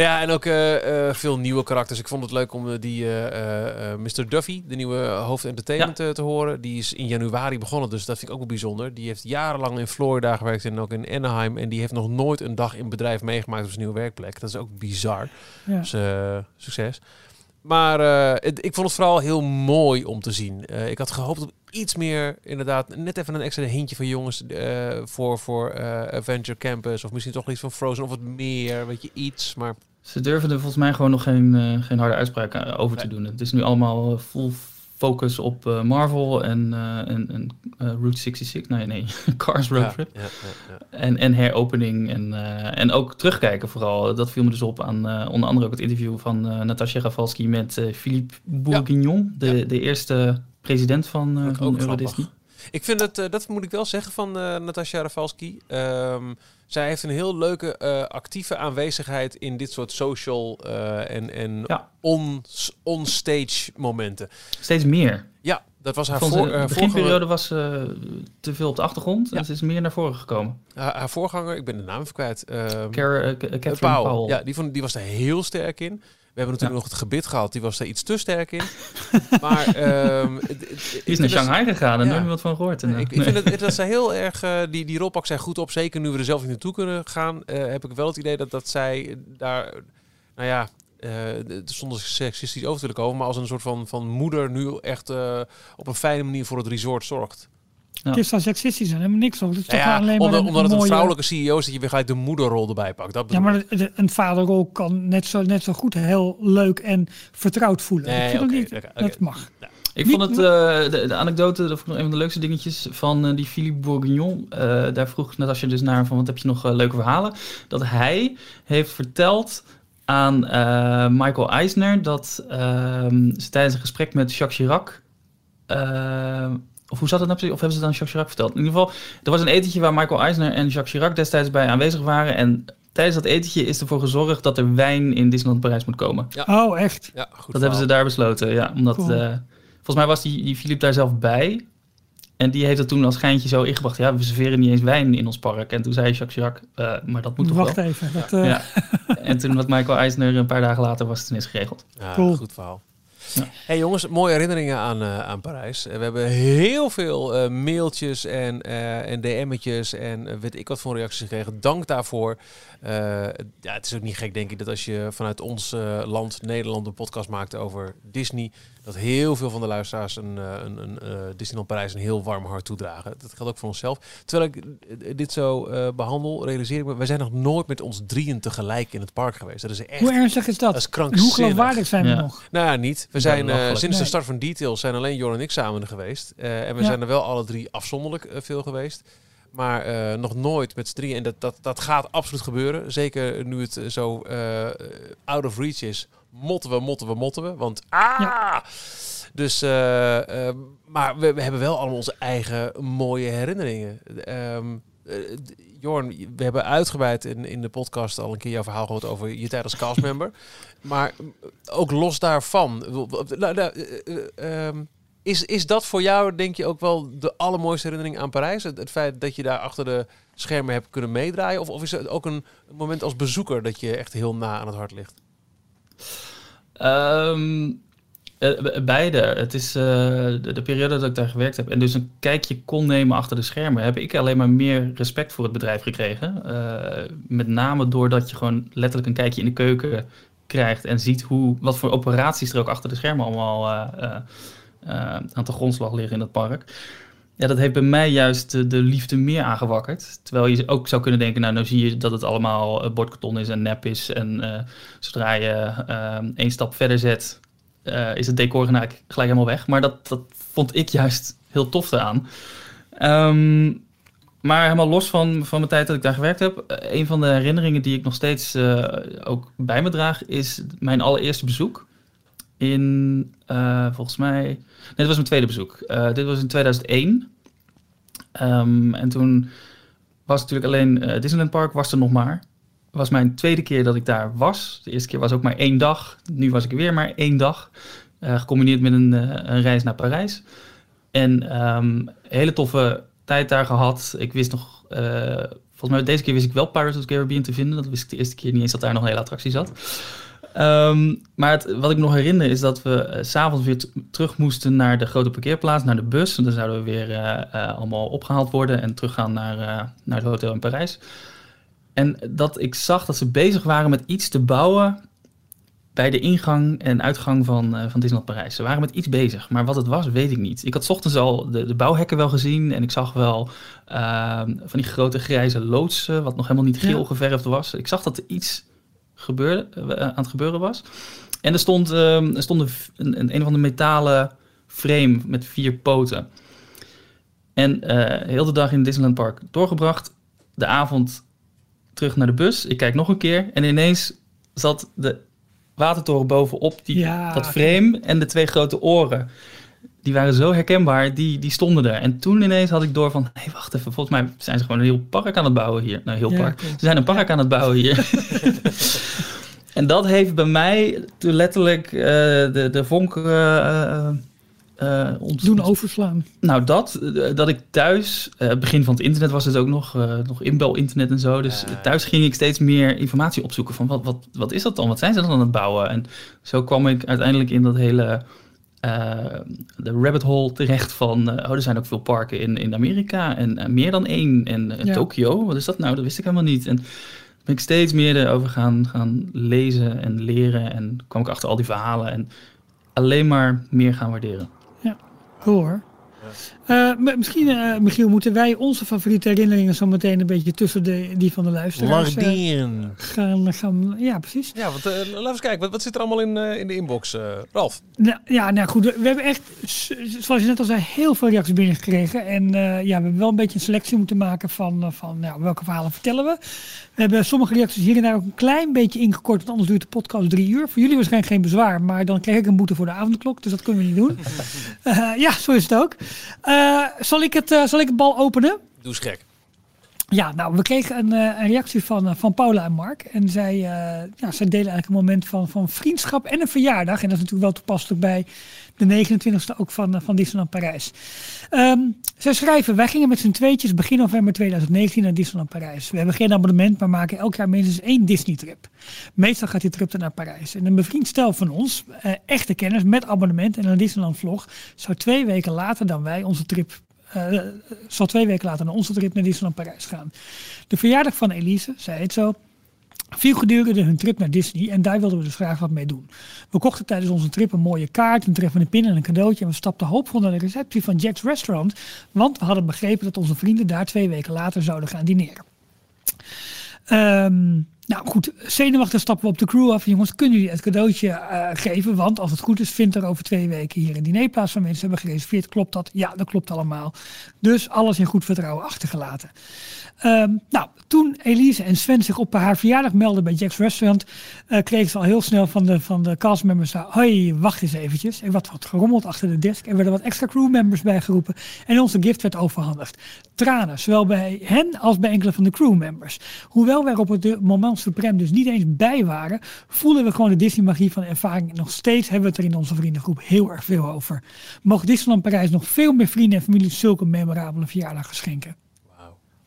Ja. En ook eh, eh, veel nieuwe karakters. Ik vond het leuk om eh, die Mr. Duffy, de nieuwe hoofdentertainment, te horen. Die is in januari begonnen, dus dat vind ik ook wel bijzonder. Die heeft jarenlang in Florida gewerkt en ook in Anaheim. En die heeft nog nooit een dag in bedrijf meegemaakt op zijn nieuwe werkplek. Dat is ook bizar. Ja. Dus succes. Maar het- ik vond het vooral heel mooi om te zien. Ik had gehoopt op iets meer, inderdaad, net even een extra hintje van jongens voor, voor Adventure Campus. Of misschien toch iets van Frozen of wat meer, weet je, iets. Maar Ze durven er volgens mij gewoon nog geen, eh, geen harde uitspraak eh, over te doen. Het is nu allemaal eh, full focus op Marvel en, en, en Route 66. Nee, nee, Cars Road Trip. ja, ja, ja. En, en heropening en, en ook terugkijken vooral. Dat viel me dus op aan onder andere ook het interview van Natasja Rafalski met Philippe Bourguignon, de, de eerste president van, Euro grappig. Disney. Ik vind het, dat moet ik wel zeggen van Natasja Rafalski. Ehm, zij heeft een heel leuke eh, actieve aanwezigheid in dit soort social eh, en, en Ja. on, on-stage momenten. Steeds meer. Ja, dat was haar, voor, ze- eh, de beginperiode was eh, te veel op de achtergrond Ja. en ze is meer naar voren gekomen. haar, haar voorganger, ik ben de naam even kwijt. ehm, Car, Catherine Powell. Powell. Ja, die, vond, die was er heel sterk in. We hebben natuurlijk nog het gebit gehad, die was er iets te sterk in. maar ehm, Die is naar Shanghai gegaan en Ja. nooit wat van gehoord. Nee, ik, ik vind het, dat zij heel erg, eh, die, die rol pakt zij goed op. Zeker nu we er zelf niet naartoe kunnen gaan, eh, heb ik wel het idee dat, dat zij daar, nou ja, eh, zonder seksistisch over te komen, maar als een soort van, van moeder nu echt op een fijne manier voor het resort zorgt. Ja. Het is dan seksistisch en helemaal niks. Het is toch ja, alleen maar omdat, een, omdat het een mooie... vrouwelijke CEO is, dat je weer gelijk de moederrol erbij pakt. Dat Ja, maar ik. een vaderrol kan net zo, net zo goed heel leuk en vertrouwd voelen. Nee, ik vind niet, dat mag. Ik vond het, eh, de, de anekdote, dat vond ik nog een van de leukste dingetjes van eh, die Philippe Bourguignon. Eh, daar vroeg Natasja dus naar van, wat heb je nog leuke verhalen? Dat hij heeft verteld aan eh, Michael Eisner dat ehm, ze tijdens een gesprek met Jacques Chirac... of hoe zat het nou precies? Of hebben ze het aan Jacques Chirac verteld? In ieder geval, er was een etentje waar Michael Eisner en Jacques Chirac destijds bij aanwezig waren. En tijdens dat etentje is ervoor gezorgd dat er wijn in Disneyland Parijs moet komen. Oh, echt? Ja, goed Dat hebben ze daar besloten, ja. Omdat, Cool. eh, volgens mij was die, die Philippe daar zelf bij. En die heeft het toen als geintje zo ingebracht. Ja, we serveren niet eens wijn in ons park. En toen zei Jacques Chirac, eh, maar dat moet toch Wacht wel? even. Dat, eh, Ja. En toen had Michael Eisner een paar dagen later was het ineens geregeld. Ja, Cool. goed verhaal. Ja. Hey jongens, mooie herinneringen aan, eh, aan Parijs. Eh, we hebben heel veel eh, mailtjes en, en DM'tjes en weet ik wat voor reacties gekregen. Dank daarvoor. Eh, ja, het is ook niet gek, denk ik, dat als je vanuit ons eh, land, Nederland, een podcast maakt over Disney, dat heel veel van de luisteraars een, eh, een, een eh, Disneyland Parijs een heel warm hart toedragen. Dat geldt ook voor onszelf. Terwijl ik dit zo eh, behandel, realiseer ik me, wij zijn nog nooit met ons drieën tegelijk in het park geweest. Dat is echt, hoe ernstig is dat? dat is En hoe krankzinnig. geloofwaardig zijn we Ja. nog? Nou ja, niet. We zijn eh, sinds de start van Details zijn alleen Jor en ik samen er geweest. Eh, en we Ja. zijn er wel alle drie afzonderlijk veel geweest. Maar eh, nog nooit met z'n drieën. En dat, dat, dat gaat absoluut gebeuren. Zeker nu het eh, zo eh, out of reach is. Motten we, motten we, motten we. Want ah! Dus, maar we, we hebben wel allemaal onze eigen mooie herinneringen. D- Jorn, we hebben uitgebreid in, in de podcast al een keer jouw verhaal gehoord over je tijd als castmember. maar ook los daarvan, nou, is, is dat voor jou denk je ook wel de allermooiste herinnering aan Parijs? Het, feit dat je daar achter de schermen hebt kunnen meedraaien? Of, of is het ook een moment als bezoeker dat je echt heel na aan het hart ligt? Be- beide. Het is eh, de, de periode dat ik daar gewerkt heb en dus een kijkje kon nemen achter de schermen, heb ik alleen maar meer respect voor het bedrijf gekregen. Eh, met name doordat je gewoon letterlijk een kijkje in de keuken krijgt en ziet hoe, wat voor operaties er ook achter de schermen allemaal eh, aan de grondslag liggen in dat park. Ja, dat heeft bij mij juist de, de liefde meer aangewakkerd. Terwijl je ook zou kunnen denken, nou, nou zie je dat het allemaal eh, bordkarton is en nep is. En eh, zodra je eh, één stap verder zet, eh, is het decor gelijk, helemaal weg. Maar dat, dat vond ik juist heel tof eraan. Ehm, maar helemaal los van, van mijn tijd dat ik daar gewerkt heb, eh, een van de herinneringen die ik nog steeds eh, ook bij me draag, is mijn allereerste bezoek. In, eh, volgens mij, dit was mijn tweede bezoek. Eh, dit was in 2001. Ehm, en toen was natuurlijk alleen eh, Disneyland Park was er nog maar. was mijn tweede keer dat ik daar was. De eerste keer was ook maar één dag. Nu was ik weer maar één dag. gecombineerd met een, een, reis naar Parijs. En um, hele toffe tijd daar gehad. Ik wist nog, volgens mij deze keer wist ik wel Pirates of the Caribbean te vinden. Dat wist ik de eerste keer niet eens dat daar nog een hele attractie zat. Um, maar het, wat ik nog herinner is dat we s s'avonds weer terug moesten naar de grote parkeerplaats, naar de bus. En dan zouden we weer uh, allemaal opgehaald worden en teruggaan naar, naar het hotel in Parijs. En dat ik zag dat ze bezig waren met iets te bouwen bij de ingang en uitgang van, uh, van Disneyland Parijs. Ze waren met iets bezig, maar wat het was, weet ik niet. Ik had ochtends al de, de bouwhekken wel gezien en ik zag wel uh, van die grote grijze loodsen, wat nog helemaal niet geel geverfd was. Ik zag dat er iets gebeurde, uh, aan het gebeuren was. En er stond, uh, er stond een, een, een of andere metalen frame met vier poten. En uh, heel de dag in Disneyland Park doorgebracht. De avond terug naar de bus. Ik kijk nog een keer en ineens zat de watertoren bovenop die, ja. dat frame en de twee grote oren. Die waren zo herkenbaar, die, die stonden er. En toen ineens had ik door van, hé, hey, wacht even, volgens mij zijn ze gewoon een heel park aan het bouwen hier. Nou, heel ja, park. Ze zijn een park ja. aan het bouwen hier. en dat heeft bij mij letterlijk uh, de, de vonk uh, uh, Doen overslaan. Nou, dat, dat ik thuis, uh, begin van het internet was het ook nog, uh, nog inbel-internet en zo. Dus thuis ging ik steeds meer informatie opzoeken van wat, wat, wat is dat dan? Wat zijn ze dan aan het bouwen? En zo kwam ik uiteindelijk in dat hele de rabbit hole terecht van, oh, er zijn ook veel parken in, in Amerika en meer dan één. En ja. Tokio, wat is dat nou? Dat wist ik helemaal niet. En ben ik steeds meer erover gaan, gaan lezen en leren en kwam ik achter al die verhalen en alleen maar meer gaan waarderen. Hoor. Uh, misschien, uh, Michiel, moeten wij onze favoriete herinneringen zo meteen een beetje tussen de, die van de luisteraars uh, gaan, gaan. Ja, precies. Ja, want laten we eens kijken. Wat, wat zit er allemaal in, in de inbox, Ralf? Nou, ja, nou goed. We hebben echt, zoals je net al zei, heel veel reacties binnengekregen. En ja, we hebben wel een beetje een selectie moeten maken van, van nou, welke verhalen vertellen we. We hebben sommige reacties hier en daar ook een klein beetje ingekort, want anders duurt de podcast drie uur. Voor jullie waarschijnlijk geen bezwaar, maar dan krijg ik een boete voor de avondklok, dus dat kunnen we niet doen. ja, zo is het ook. Uh, zal, ik het, uh, zal ik het bal openen? Doe eens gek. Ja, nou, we kregen een, uh, een reactie van, van Paula en Mark. En zij, ja, zij delen eigenlijk een moment van, van vriendschap en een verjaardag. En dat is natuurlijk wel toepasselijk bij de 29e ook van, van Disneyland Parijs. Um, zij schrijven, wij gingen met z'n tweetjes begin november 2019 naar Disneyland Parijs. We hebben geen abonnement, maar maken elk jaar minstens één Disney-trip. Meestal gaat die trip dan naar Parijs. En een bevriend stel van ons, uh, echte kennis met abonnement en een Disneyland vlog, zou twee weken later dan wij onze trip uh, zal twee weken later naar onze trip naar Disneyland Parijs gaan. De verjaardag van Elise, zei het zo, viel gedurende hun trip naar Disney en daar wilden we dus graag wat mee doen. We kochten tijdens onze trip een mooie kaart, een treffende pin en een cadeautje. En we stapten hoopvol naar de receptie van Jack's Restaurant, want we hadden begrepen dat onze vrienden daar twee weken later zouden gaan dineren. Um, nou goed, zenuwachtig stappen we op de crew af. Jongens, kunnen jullie het cadeautje uh, geven? Want als het goed is, vindt er over twee weken hier een dinerplaats van mensen hebben gereserveerd. Klopt dat? Ja, dat klopt allemaal. Dus alles in goed vertrouwen achtergelaten. Um, nou, toen Elise en Sven zich op haar verjaardag melden bij Jack's Restaurant, uh, kregen ze al heel snel van de, van de castmembers, hoi, wacht eens eventjes. Er werd wat gerommeld achter de desk. Er werden wat extra crewmembers bijgeroepen en onze gift werd overhandigd. Tranen, zowel bij hen als bij enkele van de crewmembers. Hoewel wij op het moment supreme dus niet eens bij waren, voelen we gewoon de Disney-magie van ervaring. En nog steeds hebben we het er in onze vriendengroep heel erg veel over. Mogen Disneyland Parijs nog veel meer vrienden en familie zulke memorabele verjaardagen schenken.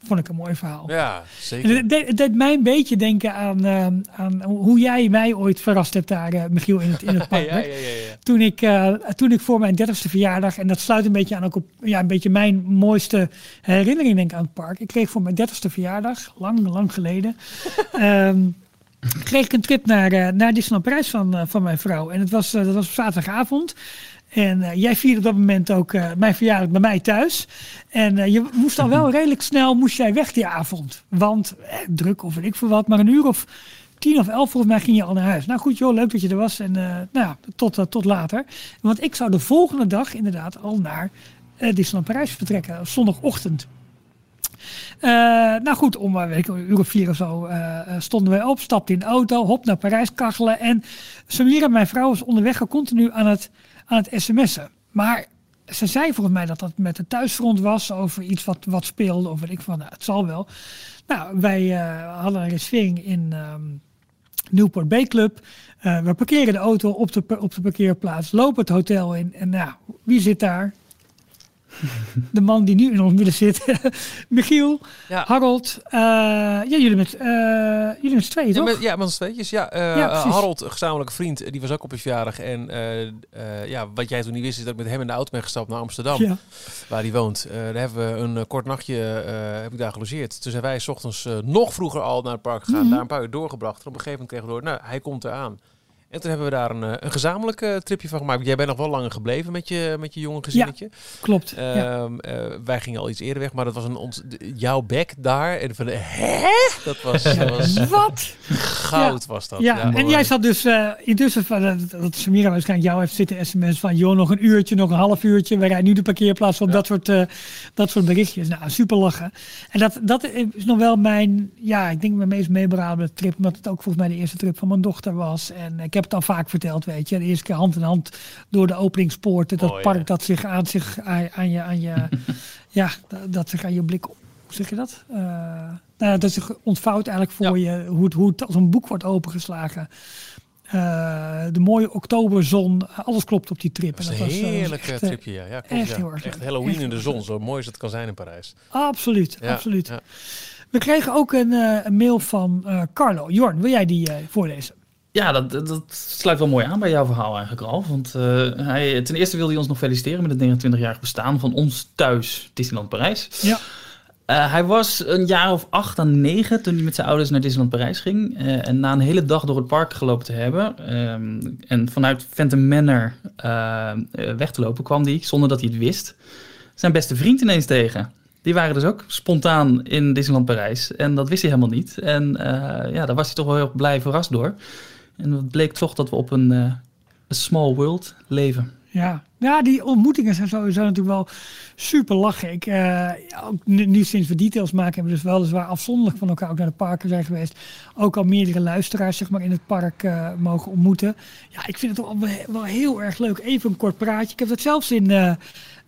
Vond ik een mooi verhaal. Ja, zeker. Het deed, deed, mij een beetje denken aan, uh, aan hoe jij mij ooit verrast hebt daar, uh, Michiel, in het, in het park. ja, ja, ja, toen, ik, uh, toen ik voor mijn dertigste verjaardag, en dat sluit een beetje aan ook op ja, een beetje mijn mooiste herinnering denk ik, aan het park. Ik kreeg voor mijn dertigste verjaardag, lang, lang geleden, um, kreeg ik een trip naar, naar Disneyland Parijs van, van mijn vrouw. En het was, dat was op zaterdagavond. En uh, jij vierde op dat moment ook uh, mijn verjaardag bij mij thuis. En uh, je moest al wel redelijk snel moest jij weg die avond. Want druk of ik veel wat. Maar een uur of tien of elf volgens mij ging je al naar huis. Nou goed joh, leuk dat je er was. En nou tot, tot later. Want ik zou de volgende dag inderdaad al naar Disneyland Parijs vertrekken. Zondagochtend. Nou goed, om een uur of vier of zo stonden wij op, stapten in de auto, hop naar Parijs kachelen. En Samira, mijn vrouw, was onderweg continu aan het aan het sms'en. Maar ze zei volgens mij dat dat met de thuisfront was over iets wat, wat speelde. Of weet ik van, nou, het zal wel. Nou, wij uh, hadden een reservering in, um, Newport Bay Club. Eh, we parkeren de auto op de, op de parkeerplaats, lopen het hotel in. En nou, wie zit daar? De man die nu in ons midden zit. Michiel, Ja. Harold. eh, ja, jullie met, eh jullie met z'n tweeën, Ja, toch? met, ja, met tweetjes. Ja, eh, Ja. Harold, een gezamenlijke vriend, die was ook op je verjaardag. En ja, wat jij toen niet wist, is dat ik met hem in de auto ben gestapt naar Amsterdam, Ja. waar hij woont. Daar hebben we een kort nachtje heb ik daar gelogeerd. Toen zijn wij s ochtends nog vroeger al naar het park gegaan, Mhm. daar een paar uur doorgebracht. En op een gegeven moment kregen we door, nou, hij komt eraan. En toen hebben we daar een, eh, een gezamenlijk eh, tripje van gemaakt. Jij bent nog wel langer gebleven met je, met je jonge gezinnetje. Klopt. ja. Ehm, eh, wij gingen al iets eerder weg, maar dat was een jouw bek daar. En van hè? Dat was, Wat? goud, was dat. Ja, en jij zat dus intussen van dat Samira waarschijnlijk jou heeft zitten sms van joh, nog een uurtje, nog een half uurtje. We rijden nu de parkeerplaats op. Dat soort, dat soort berichtjes. Nou, super lachen. En dat, dat is nog wel mijn, ja, ik denk mijn meest memorabele trip. Omdat het ook volgens mij de eerste trip van mijn dochter was. En ik heb het al vaak verteld, weet je. De eerste keer hand in hand door de openingspoorten. Dat Mooi, park dat zich aan, zich aan, aan je, aan je ja, dat, zich aan je blik, hoe zeg je dat? Eh, nou dat zich ontvouwt eigenlijk voor je, hoe het, hoe het als een boek wordt opengeslagen. Eh, de mooie oktoberzon, alles klopt op die trip. Dat was En een eh, eh, eh, tripje, ja. ja klopt, echt ja. Halloween Echt in de zon, zo mooi als het kan zijn in Parijs. Absoluut, Ja, absoluut. We kregen ook een, een mail van Carlo. Jorn, wil jij die voorlezen? Ja, dat, dat, sluit wel mooi aan bij jouw verhaal eigenlijk, Ralf. Want eh, hij, ten eerste wilde hij ons nog feliciteren met het 29-jarig bestaan van ons thuis Disneyland Parijs. Ja. Eh, hij was een jaar of acht à negen toen hij met zijn ouders naar Disneyland Parijs ging. Eh, en na een hele dag door het park gelopen te hebben ehm, en vanuit Phantom Manor weg te lopen, kwam hij, zonder dat hij het wist, zijn beste vriend ineens tegen. Die waren dus ook spontaan in Disneyland Parijs. En dat wist hij helemaal niet. En ja, daar was hij toch wel heel blij verrast door. En het bleek toch dat we op een, eh, een small world leven. Ja. ja, die ontmoetingen zijn sowieso natuurlijk wel super lachen. Ik, eh, ook nu, sinds we details maken, hebben we dus weliswaar afzonderlijk van elkaar ook naar de parken zijn geweest. Ook al meerdere luisteraars zeg maar, in het park eh, mogen ontmoeten. Ja, ik vind het wel, wel heel erg leuk. Even een kort praatje. Ik heb dat zelfs in,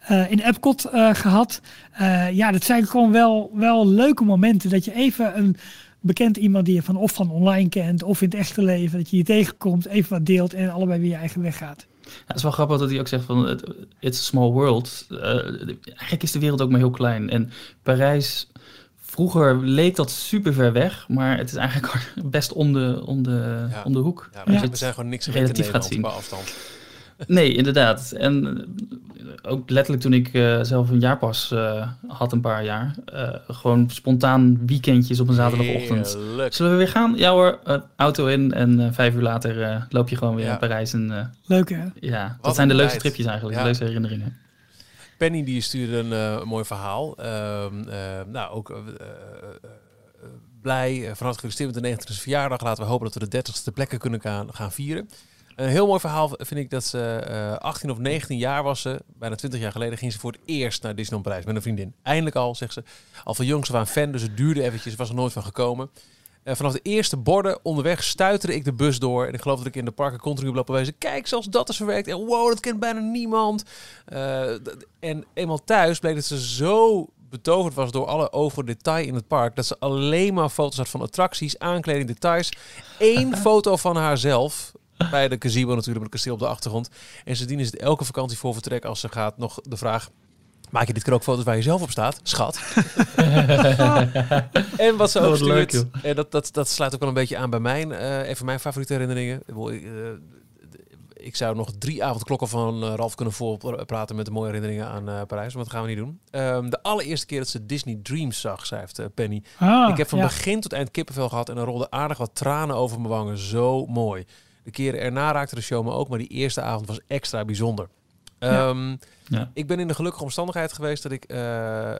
in Epcot eh, gehad. Eh, ja, dat zijn gewoon wel, wel leuke momenten. Dat je even een bekend iemand die je van of van online kent of in het echte leven, dat je je tegenkomt, even wat deelt en allebei weer je eigen weg gaat. Ja, het is wel grappig dat hij ook zegt van it's a small world. Eh, eigenlijk is de wereld ook maar heel klein. En Parijs, vroeger leek dat super ver weg, maar het is eigenlijk best om de, om de, Ja. om de hoek. Ja, we, zijn gewoon niks gewend in relatief gaat zien. afstand. Nee, inderdaad. En eh, ook letterlijk toen ik eh, zelf een jaarpas eh, had, een paar jaar. eh, gewoon spontaan weekendjes op een zaterdagochtend. Heerlijk. Zullen we weer gaan? Ja hoor, auto in en eh, vijf uur later eh, loop je gewoon weer Ja. in Parijs. En eh, Leuk hè? ja, Wat dat zijn de leukste tijd. tripjes eigenlijk, Ja. de leukste herinneringen. Penny die stuurde een, eh, mooi verhaal. Ehm, eh, nou, ook eh, eh, eh, blij. van harte gefeliciteerd met de 90ste verjaardag. Laten we hopen dat we de 30ste plekken kunnen gaan, gaan vieren. Een heel mooi verhaal vind ik dat ze eh 18 of 19 jaar was ze. Bijna 20 jaar geleden ging ze voor het eerst naar Disneyland Parijs met een vriendin. Eindelijk al, zegt ze. Al van jongs af aan fan, dus het duurde eventjes. Was er nooit van gekomen. Eh, vanaf de eerste borden onderweg stuiterde ik de bus door. En ik geloof dat ik in de parken continu lopen wijzen. Kijk, zelfs dat is verwerkt. En wow, dat kent bijna niemand. Eh, en eenmaal thuis bleek dat ze zo betoverd was door alle over detail in het park. Dat ze alleen maar foto's had van attracties, aankleding, details. Eén foto van haarzelf. Bij de gazebo natuurlijk, met het kasteel op de achtergrond. En sindsdien is het elke vakantie voor vertrek als ze gaat nog de vraag... Maak je dit keer ook foto's waar je zelf op staat? Schat. en wat ze ook leuk, en dat, dat, dat sluit ook wel een beetje aan bij mijn, eh even mijn favoriete herinneringen. Ik, bedoel, ik, eh, ik zou nog drie avondklokken van eh, Ralf kunnen voorpraten met de mooie herinneringen aan eh, Parijs, maar dat gaan we niet doen. Ehm, de allereerste keer dat ze Disney Dreams zag, schrijft eh, Penny. Ah, ik heb van ja. begin tot eind kippenvel gehad en er rolden aardig wat tranen over mijn wangen. Zo mooi. De keren erna raakte de show me ook, maar die eerste avond was extra bijzonder. Ja. Ehm, Ja. ik ben in de gelukkige omstandigheid geweest dat ik eh, eh,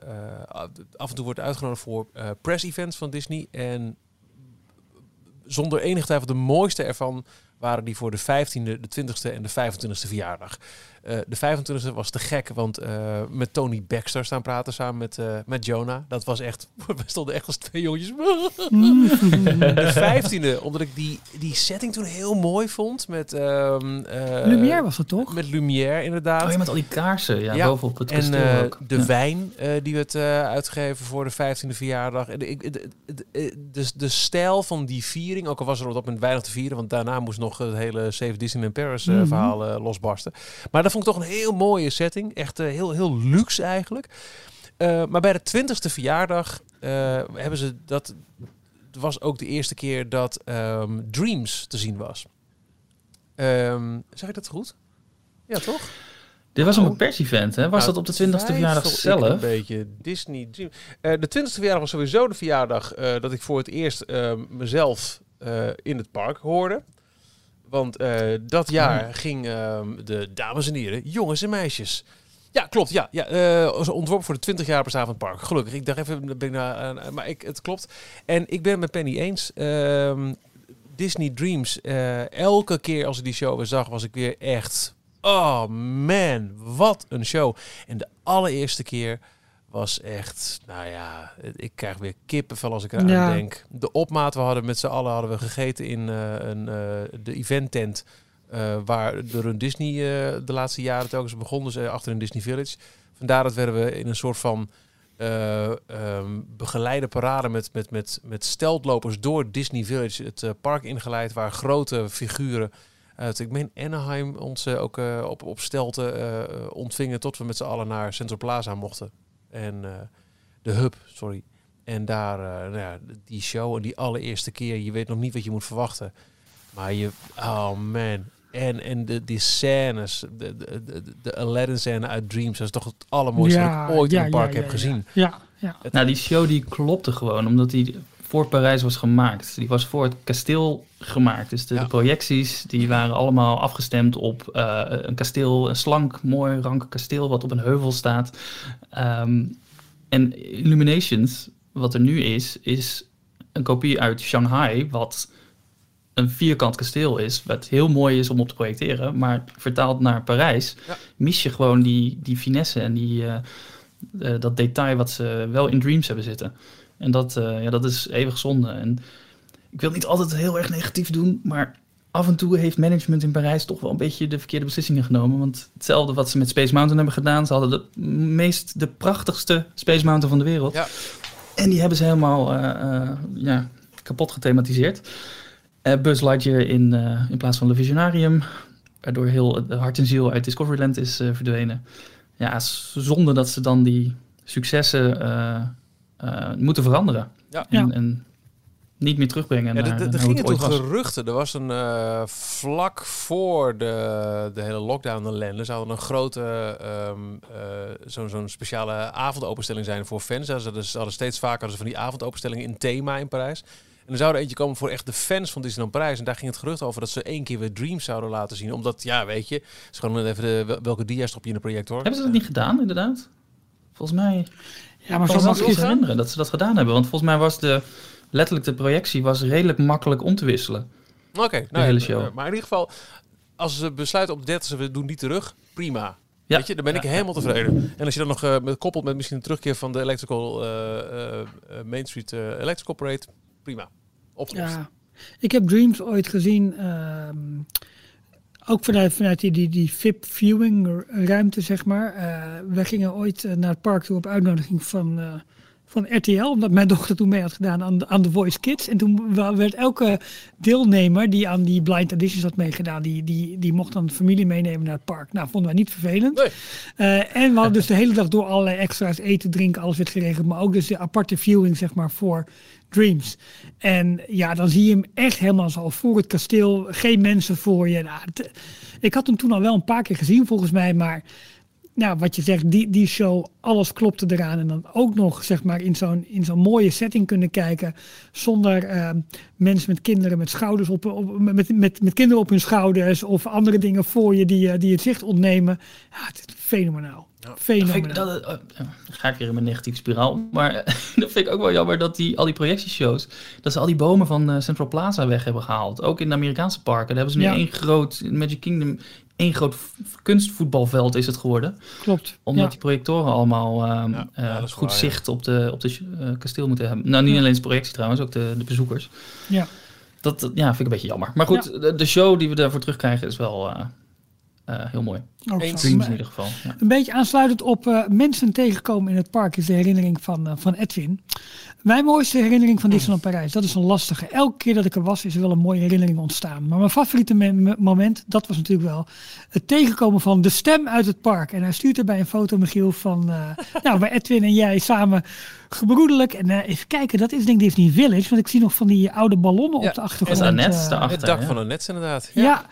af en toe word uitgenodigd voor eh press-events van Disney. En zonder enige twijfel de mooiste ervan waren die voor de 15e, de 20e en de 25e verjaardag. Eh, de 25e was te gek, want eh, met Tony Baxter staan praten samen met, eh, met Jonah. Dat was echt, we stonden echt als twee jongetjes. de 15e, omdat ik die, die setting toen heel mooi vond. Met, ehm eh, Lumière was dat toch? Met Lumière, inderdaad. Oh ja, met al die kaarsen ja, Ja, bovenop het En kasteel eh, ook. de Ja. wijn eh, die werd eh, uitgegeven voor de 15e verjaardag. En ik- de, de, de, de, de stijl van die viering, ook al was er op dat moment weinig te vieren, want daarna moest nog het hele Save Disney in Paris eh, Mhm. verhaal losbarsten. Maar dat vond ik toch een heel mooie setting. Echt eh, heel, heel luxe eigenlijk. Eh, maar bij de 20e verjaardag eh, hebben ze dat. Het was ook de eerste keer dat ehm, Dreams te zien was. Ehm zeg ik dat goed? Ja, toch? Dit was een Oh. beperst-event, hè? Was Nou, dat op de 20ste verjaardag zelf? Een beetje Disney Dream. Eh, de 20ste verjaardag was sowieso de verjaardag dat ik voor het eerst eh, mezelf in het park hoorde. Want eh, dat jaar ging ehm, de dames en heren, jongens en meisjes. Ja, klopt. Ja, ja was ontworpen voor de 20 jaar bestaan van het park. Gelukkig. Ik dacht even, ben ik nou, eh, maar ik, het klopt. En ik ben het met Penny eens. Ehm, Disney Dreams. elke keer als ik die show weer zag, was ik weer echt. Oh man, wat een show. En de allereerste keer was echt, nou ja, ik krijg weer kippenvel als ik eraan Ja. denk. De opmaat, we hadden met z'n allen hadden we gegeten in eh, een, eh, de eventtent. eh waar de Run Disney de laatste jaren telkens begon, dus eh, achter in Disney Village. Vandaar dat werden we in een soort van eh, ehm, begeleide parade met, met, met, met steltlopers door Disney Village het park ingeleid, waar grote figuren uit, ik meen Anaheim, ons ook op, op stelten ontvingen tot we met z'n allen naar Central Plaza mochten. En eh, de hub, sorry. En daar, eh, nou ja, die show en die allereerste keer, je weet nog niet wat je moet verwachten. Maar je, oh man. En, en de, die scènes, de, de, de, de Aladdin scène uit Dreams, dat is toch het allermooiste wat ik ooit in een park heb gezien. Ja, ja. Nou, die show die klopte gewoon, omdat die voor Parijs was gemaakt. Die was voor het kasteel gemaakt. Dus de, Ja. de projecties die waren allemaal afgestemd op eh, een kasteel, een slank, mooi, rank kasteel wat op een heuvel staat. Ehm, en Illuminations, wat er nu is, is een kopie uit Shanghai, wat een vierkant kasteel is, wat heel mooi is om op te projecteren, maar vertaald naar Parijs, Ja. mis je gewoon die, die finesse en die, eh, eh, dat detail wat ze wel in Dreams hebben zitten. En dat, eh, ja, dat is eeuwig zonde. En ik wil niet altijd heel erg negatief doen, maar af en toe heeft management in Parijs toch wel een beetje de verkeerde beslissingen genomen. Want hetzelfde wat ze met Space Mountain hebben gedaan, ze hadden de meest, de prachtigste Space Mountain van de wereld. Ja. En die hebben ze helemaal eh, eh, ja, kapot gethematiseerd. Eh Buzz Lightyear in, in plaats van Le Visionarium, waardoor heel het hart en ziel uit Discoveryland is verdwenen. Ja, het is zonde dat ze dan die successen moeten veranderen. Ja. En, Ja. en niet meer terugbrengen Ja, naar, er- er gingen het toen geruchten. Er was een eh, vlak voor de, de hele lockdown ellende. Ze hadden een grote, ehm, eh, zo'n zo'n speciale avondopenstelling zijn voor fans. Ze hadden, ze hadden steeds vaker ze van die avondopenstellingen in thema in Parijs. En er zou er eentje komen voor echt de fans van Disneyland Parijs. En daar ging het gerucht over dat ze één keer weer Dreams zouden laten zien. Omdat, ja, weet je, het is gewoon even de, wel- welke dia stop je in een projector. Hebben ze dat niet gedaan, inderdaad? Volgens mij Ja, maar zo ik is het. herinneren dat ze dat gedaan hebben. Want volgens mij was de, letterlijk de projectie was redelijk makkelijk om te wisselen. Oké, nou ja, hele show. eh, Maar in ieder geval, als ze besluiten op de 30 we doen die terug, prima. Ja. Weet je, dan ben ik Ja, helemaal tevreden. En als je dan nog eh, met, koppelt met misschien een terugkeer van de Electrical eh, Main Street Electrical Parade, prima. Opgelost. Ja. Ik heb Dreams ooit gezien, ehm, ook vanuit, vanuit die, die, die VIP viewing ruimte, zeg maar. Eh, we gingen ooit eh, naar het park toe op uitnodiging van, eh, van RTL, omdat mijn dochter toen mee had gedaan aan, de- aan The Voice Kids. En toen werd elke deelnemer die aan die blind editions had meegedaan, die, die, die mocht dan familie meenemen naar het park. Nou, vonden wij niet vervelend. Nee. En we hadden dus de hele dag door allerlei extra's, eten, drinken, alles werd geregeld. Maar ook dus de aparte viewing, zeg maar, voor Dreams. En ja, dan zie je hem echt helemaal zo voor het kasteel. Geen mensen voor je. Nou, ik had hem toen al wel een paar keer gezien, volgens mij. Maar nou, wat je zegt, die, die show, alles klopte eraan. En dan ook nog, zeg maar, in zo'n, zo'n mooie setting kunnen kijken. Zonder eh, mensen met kinderen met schouders op, op met, met, met kinderen op hun schouders. Of andere dingen voor je die, eh, die het zicht ontnemen. Ja, het is fenomenaal. Dat Fenomenaal. vind ik, dat, dan ga ik weer in mijn negatieve spiraal. Maar dat vind ik ook wel jammer dat die, al die projectieshows... dat ze al die bomen van eh, Central Plaza weg hebben gehaald. Ook in de Amerikaanse parken. Daar hebben ze nu Ja. één groot... in Magic Kingdom één groot kunstvoetbalveld is het geworden. Klopt. Omdat ja. die projectoren allemaal ehm, Ja, eh, goed waar, ja. zicht op de, op de eh, kasteel moeten hebben. Nou, niet Ja. alleen de projectie trouwens, ook de, de bezoekers. Ja. Dat dat- ja, vind ik een beetje jammer. Maar goed, de, de show die we daarvoor terugkrijgen is wel eh, heel mooi. Ook Eens. in ieder geval. Ja. Een beetje aansluitend op eh, mensen tegenkomen in het park is de herinnering van, eh, van Edwin. Mijn mooiste herinnering van Disneyland Parijs, dat is een lastige. Elke keer dat ik er was, is er wel een mooie herinnering ontstaan. Maar mijn favoriete me- me- moment, dat was natuurlijk wel het tegenkomen van de stem uit het park. En hij stuurt erbij een foto, Michiel, van eh, nou, waar Edwin en jij samen gebroedelijk. En eh, even kijken, dat is denk ik Disney Village, want ik zie nog van die oude ballonnen Ja, op de achtergrond. is Annette daarachter. Het dak ja. van net inderdaad. ja.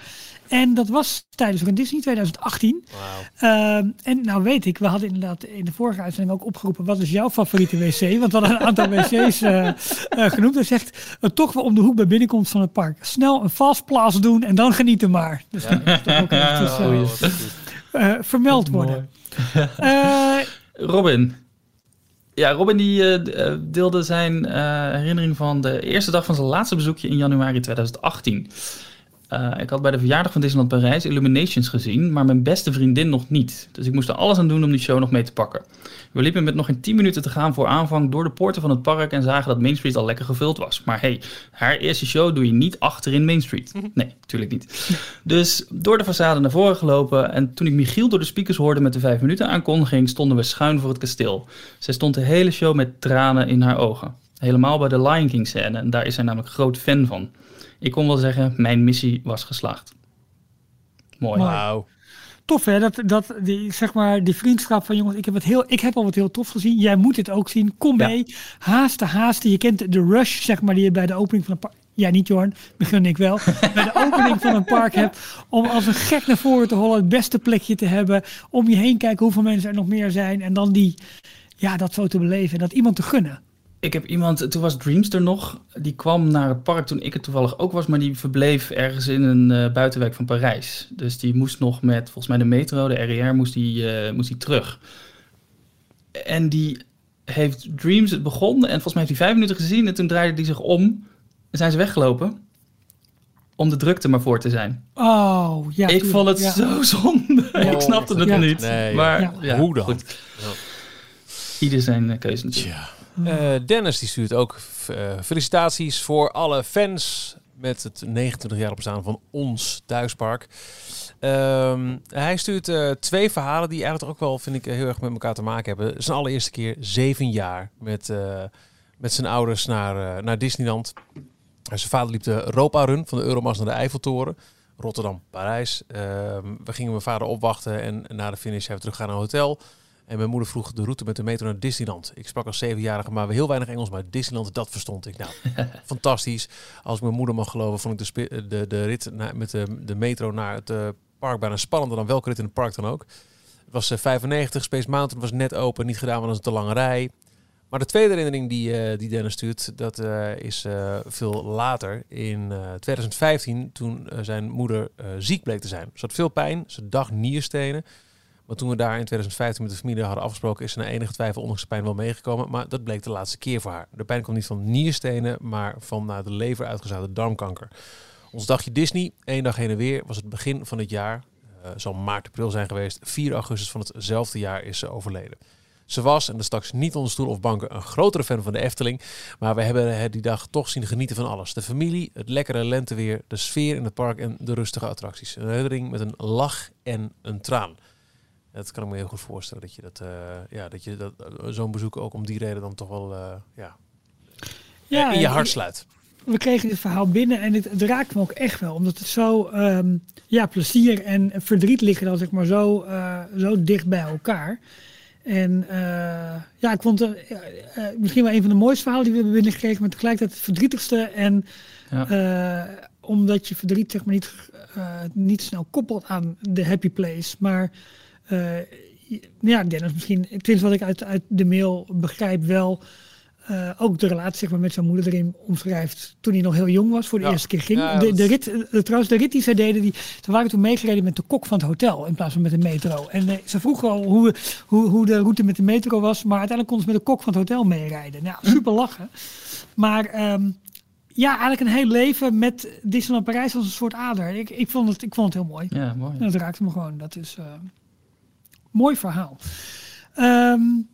En dat was tijdens Run Disney 2018. Wauw. Ehm, en nou weet ik, we hadden inderdaad in de vorige uitzending ook opgeroepen, wat is jouw favoriete wc? Want we hadden een aantal wc's eh, eh, genoemd. Hij zegt, eh, toch wel om de hoek bij binnenkomst van het park. Snel een vastplaats doen en dan genieten maar. Dus dat is toch ook eventjes Oh, vermeld worden. Robin. Ja, Robin die deelde zijn herinnering van de eerste dag van zijn laatste bezoekje in januari 2018. Eh, ik had bij de verjaardag van Disneyland Parijs Illuminations gezien, maar mijn beste vriendin nog niet. Dus ik moest er alles aan doen om die show nog mee te pakken. We liepen met nog geen 10 minuten te gaan voor aanvang door de poorten van het park en zagen dat Main Street al lekker gevuld was. Maar hey, haar eerste show doe je niet achter in Main Street. Nee, natuurlijk niet. Dus door de façade naar voren gelopen en toen ik Michiel door de speakers hoorde met de 5 minuten aankondiging, stonden we schuin voor het kasteel. Zij stond de hele show met tranen in haar ogen. Helemaal bij de Lion King scène en daar is zij namelijk groot fan van. Ik kon wel zeggen, mijn missie was geslaagd. Mooi. Wauw. tof hè, dat, dat die, zeg maar, die vriendschap van jongens, ik heb, het heel, ik heb al wat heel tof gezien. Jij moet het ook zien. Kom Ja. mee. Haasten, haasten. Je kent de rush, zeg maar, die je bij de opening van een park... Ja, niet Jorn, begin ik wel. bij de opening van een park hebt. Om als een gek naar voren te hollen. Het beste plekje te hebben. Om je heen kijken hoeveel mensen er nog meer zijn. En dan die, ja, dat zo te beleven. En dat iemand te gunnen. Ik heb iemand, toen was Dreams er nog, die kwam naar het park toen ik er toevallig ook was, maar die verbleef ergens in een eh, buitenwijk van Parijs. Dus die moest nog met, volgens mij de metro, de RER, moest die, eh, moest die terug. En die heeft Dreams, het begon en volgens mij heeft hij vijf minuten gezien en toen draaide hij zich om en zijn ze weggelopen. Om de drukte maar voor te zijn. Oh, ja. ik vond het ja. zo zonde. ik snapte het Ja. niet. Nee, maar ja. ja, Hoe dan? goed. Ieder zijn eh, keuze natuurlijk. Tja. Eh, Dennis die stuurt ook eh, felicitaties voor alle fans met het 29-jarig bestaan van ons thuispark. Ehm, hij stuurt eh, twee verhalen die eigenlijk ook wel, vind ik, heel erg met elkaar te maken hebben. Zijn allereerste keer zeven jaar met, met zijn ouders naar, naar Disneyland. Zijn vader liep de Europa-run van de Euromast naar de Eiffeltoren. Rotterdam, Parijs. Ehm, we gingen mijn vader opwachten en na de finish zijn we teruggegaan naar een hotel. En mijn moeder vroeg de route met de metro naar Disneyland. Ik sprak als zevenjarige maar heel weinig Engels, maar Disneyland, dat verstond ik. Nou, fantastisch. Als ik mijn moeder mag geloven, vond ik de, de, de rit naar, met de, de metro naar het eh, park bijna spannender dan welke rit in het park dan ook. Het was eh, 95, Space Mountain was net open, niet gedaan, want dat is een te lange rij. Maar de tweede herinnering die, eh, die Dennis stuurt, dat is veel later. In eh, 2015, toen zijn moeder ziek bleek te zijn. Ze had veel pijn, ze dacht nierstenen. Maar toen we daar in 2015 met de familie hadden afgesproken, is ze na enige twijfel ondanks pijn wel meegekomen. Maar dat bleek de laatste keer voor haar. De pijn kwam niet van nierstenen, maar van naar de lever uitgezaagde darmkanker. Ons dagje Disney, één dag heen en weer, was het begin van het jaar. Eh zal maart, april zijn geweest. 4 augustus van hetzelfde jaar is ze overleden. Ze was, en dat straks niet onder stoel of banken, een grotere fan van de Efteling. Maar we hebben het die dag toch zien genieten van alles. De familie, het lekkere lenteweer, de sfeer in het park en de rustige attracties. Een herinnering met een lach en een traan. Dat kan ik me heel goed voorstellen. Dat je, dat, eh, ja, dat je dat, eh, zo'n bezoek ook om die reden dan toch wel eh, ja, Ja, in je hart sluit. we kregen dit verhaal binnen en het, het raakt me ook echt wel. Omdat het zo, ehm, ja, plezier en verdriet liggen dan zeg maar zo, eh, zo dicht bij elkaar. En eh, ja, ik vond het misschien wel een van de mooiste verhalen die we hebben binnengekregen, maar tegelijkertijd het verdrietigste. En Ja. eh, omdat je verdriet zeg maar niet, eh, niet snel koppelt aan de happy place. Maar ja, Dennis, misschien, tenminste wat ik uit, uit de mail begrijp, wel eh, ook de relatie zeg maar, met zijn moeder erin omschrijft toen hij nog heel jong was, voor de Ja. eerste keer ging. Ja, de, de rit, eh, trouwens, de rit die zij deden, die, ze waren toen meegereden met de kok van het hotel in plaats van met de metro. En eh, ze vroegen al hoe, hoe, hoe de route met de metro was, maar uiteindelijk konden ze met de kok van het hotel meerijden. Nou, super lachen. Maar ehm, ja, eigenlijk een heel leven met Disneyland Parijs als een soort ader. Ik, ik, vond, het, ik vond het heel mooi. Ja, mooi. En dat raakte me gewoon. Dat is uh, mooi verhaal. Um,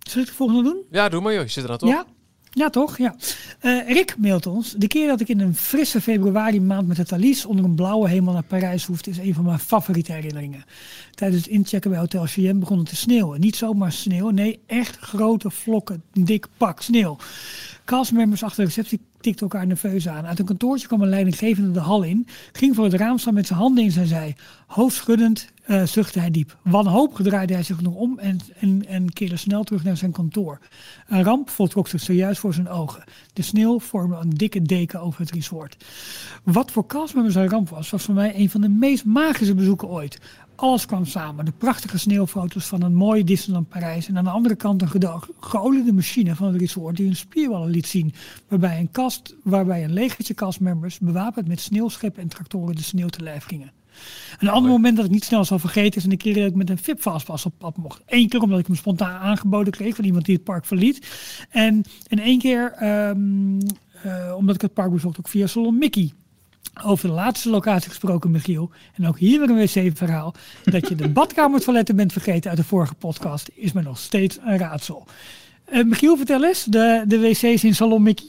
zal ik de volgende doen? Ja, doe maar joh. Je zit er dan toch? Ja, ja, toch? Ja. Uh, Rick mailt ons. De keer dat ik in een frisse februari maand met het Thalys onder een blauwe hemel naar Parijs hoefde, is een van mijn favoriete herinneringen. Tijdens het inchecken bij Hotel CM begon het te sneeuwen. Niet zomaar sneeuw, nee, echt grote vlokken, dik pak sneeuw. Castmembers achter de receptie tikten elkaar nerveus aan. Uit een kantoortje kwam een leidinggevende de hal in, ging voor het raam staan met zijn handen in zijn zij. Hoofdschuddend uh, zuchtte hij diep. Wanhopig draaide hij zich nog om en, en, en keerde snel terug naar zijn kantoor. Een ramp voltrok zich zojuist voor zijn ogen. De sneeuw vormde een dikke deken over het resort. Wat voor castmembers een ramp was, was voor mij een van de meest magische bezoeken ooit. Alles kwam samen. De prachtige sneeuwfoto's van een mooi Disneyland Parijs. En aan de andere kant een geoliede machine van het resort die hun spierballen liet zien. Waarbij een kast, waarbij een legertje castmembers bewapend met sneeuwscheppen en tractoren de sneeuw te lijf gingen. Een ander moment dat ik niet snel zal vergeten is een keer dat ik met een VIP-fastpass op pad mocht. Eén keer omdat ik hem spontaan aangeboden kreeg van iemand die het park verliet. En, en één keer um, uh, omdat ik het park bezocht ook via Salon Mickey. Over de laatste locatie gesproken, Michiel. En ook hier weer een wc-verhaal. Dat je de badkamertoiletten bent vergeten uit de vorige podcast, is me nog steeds een raadsel. Uh, Michiel, vertel eens, de, de wc's in Salon Mickey.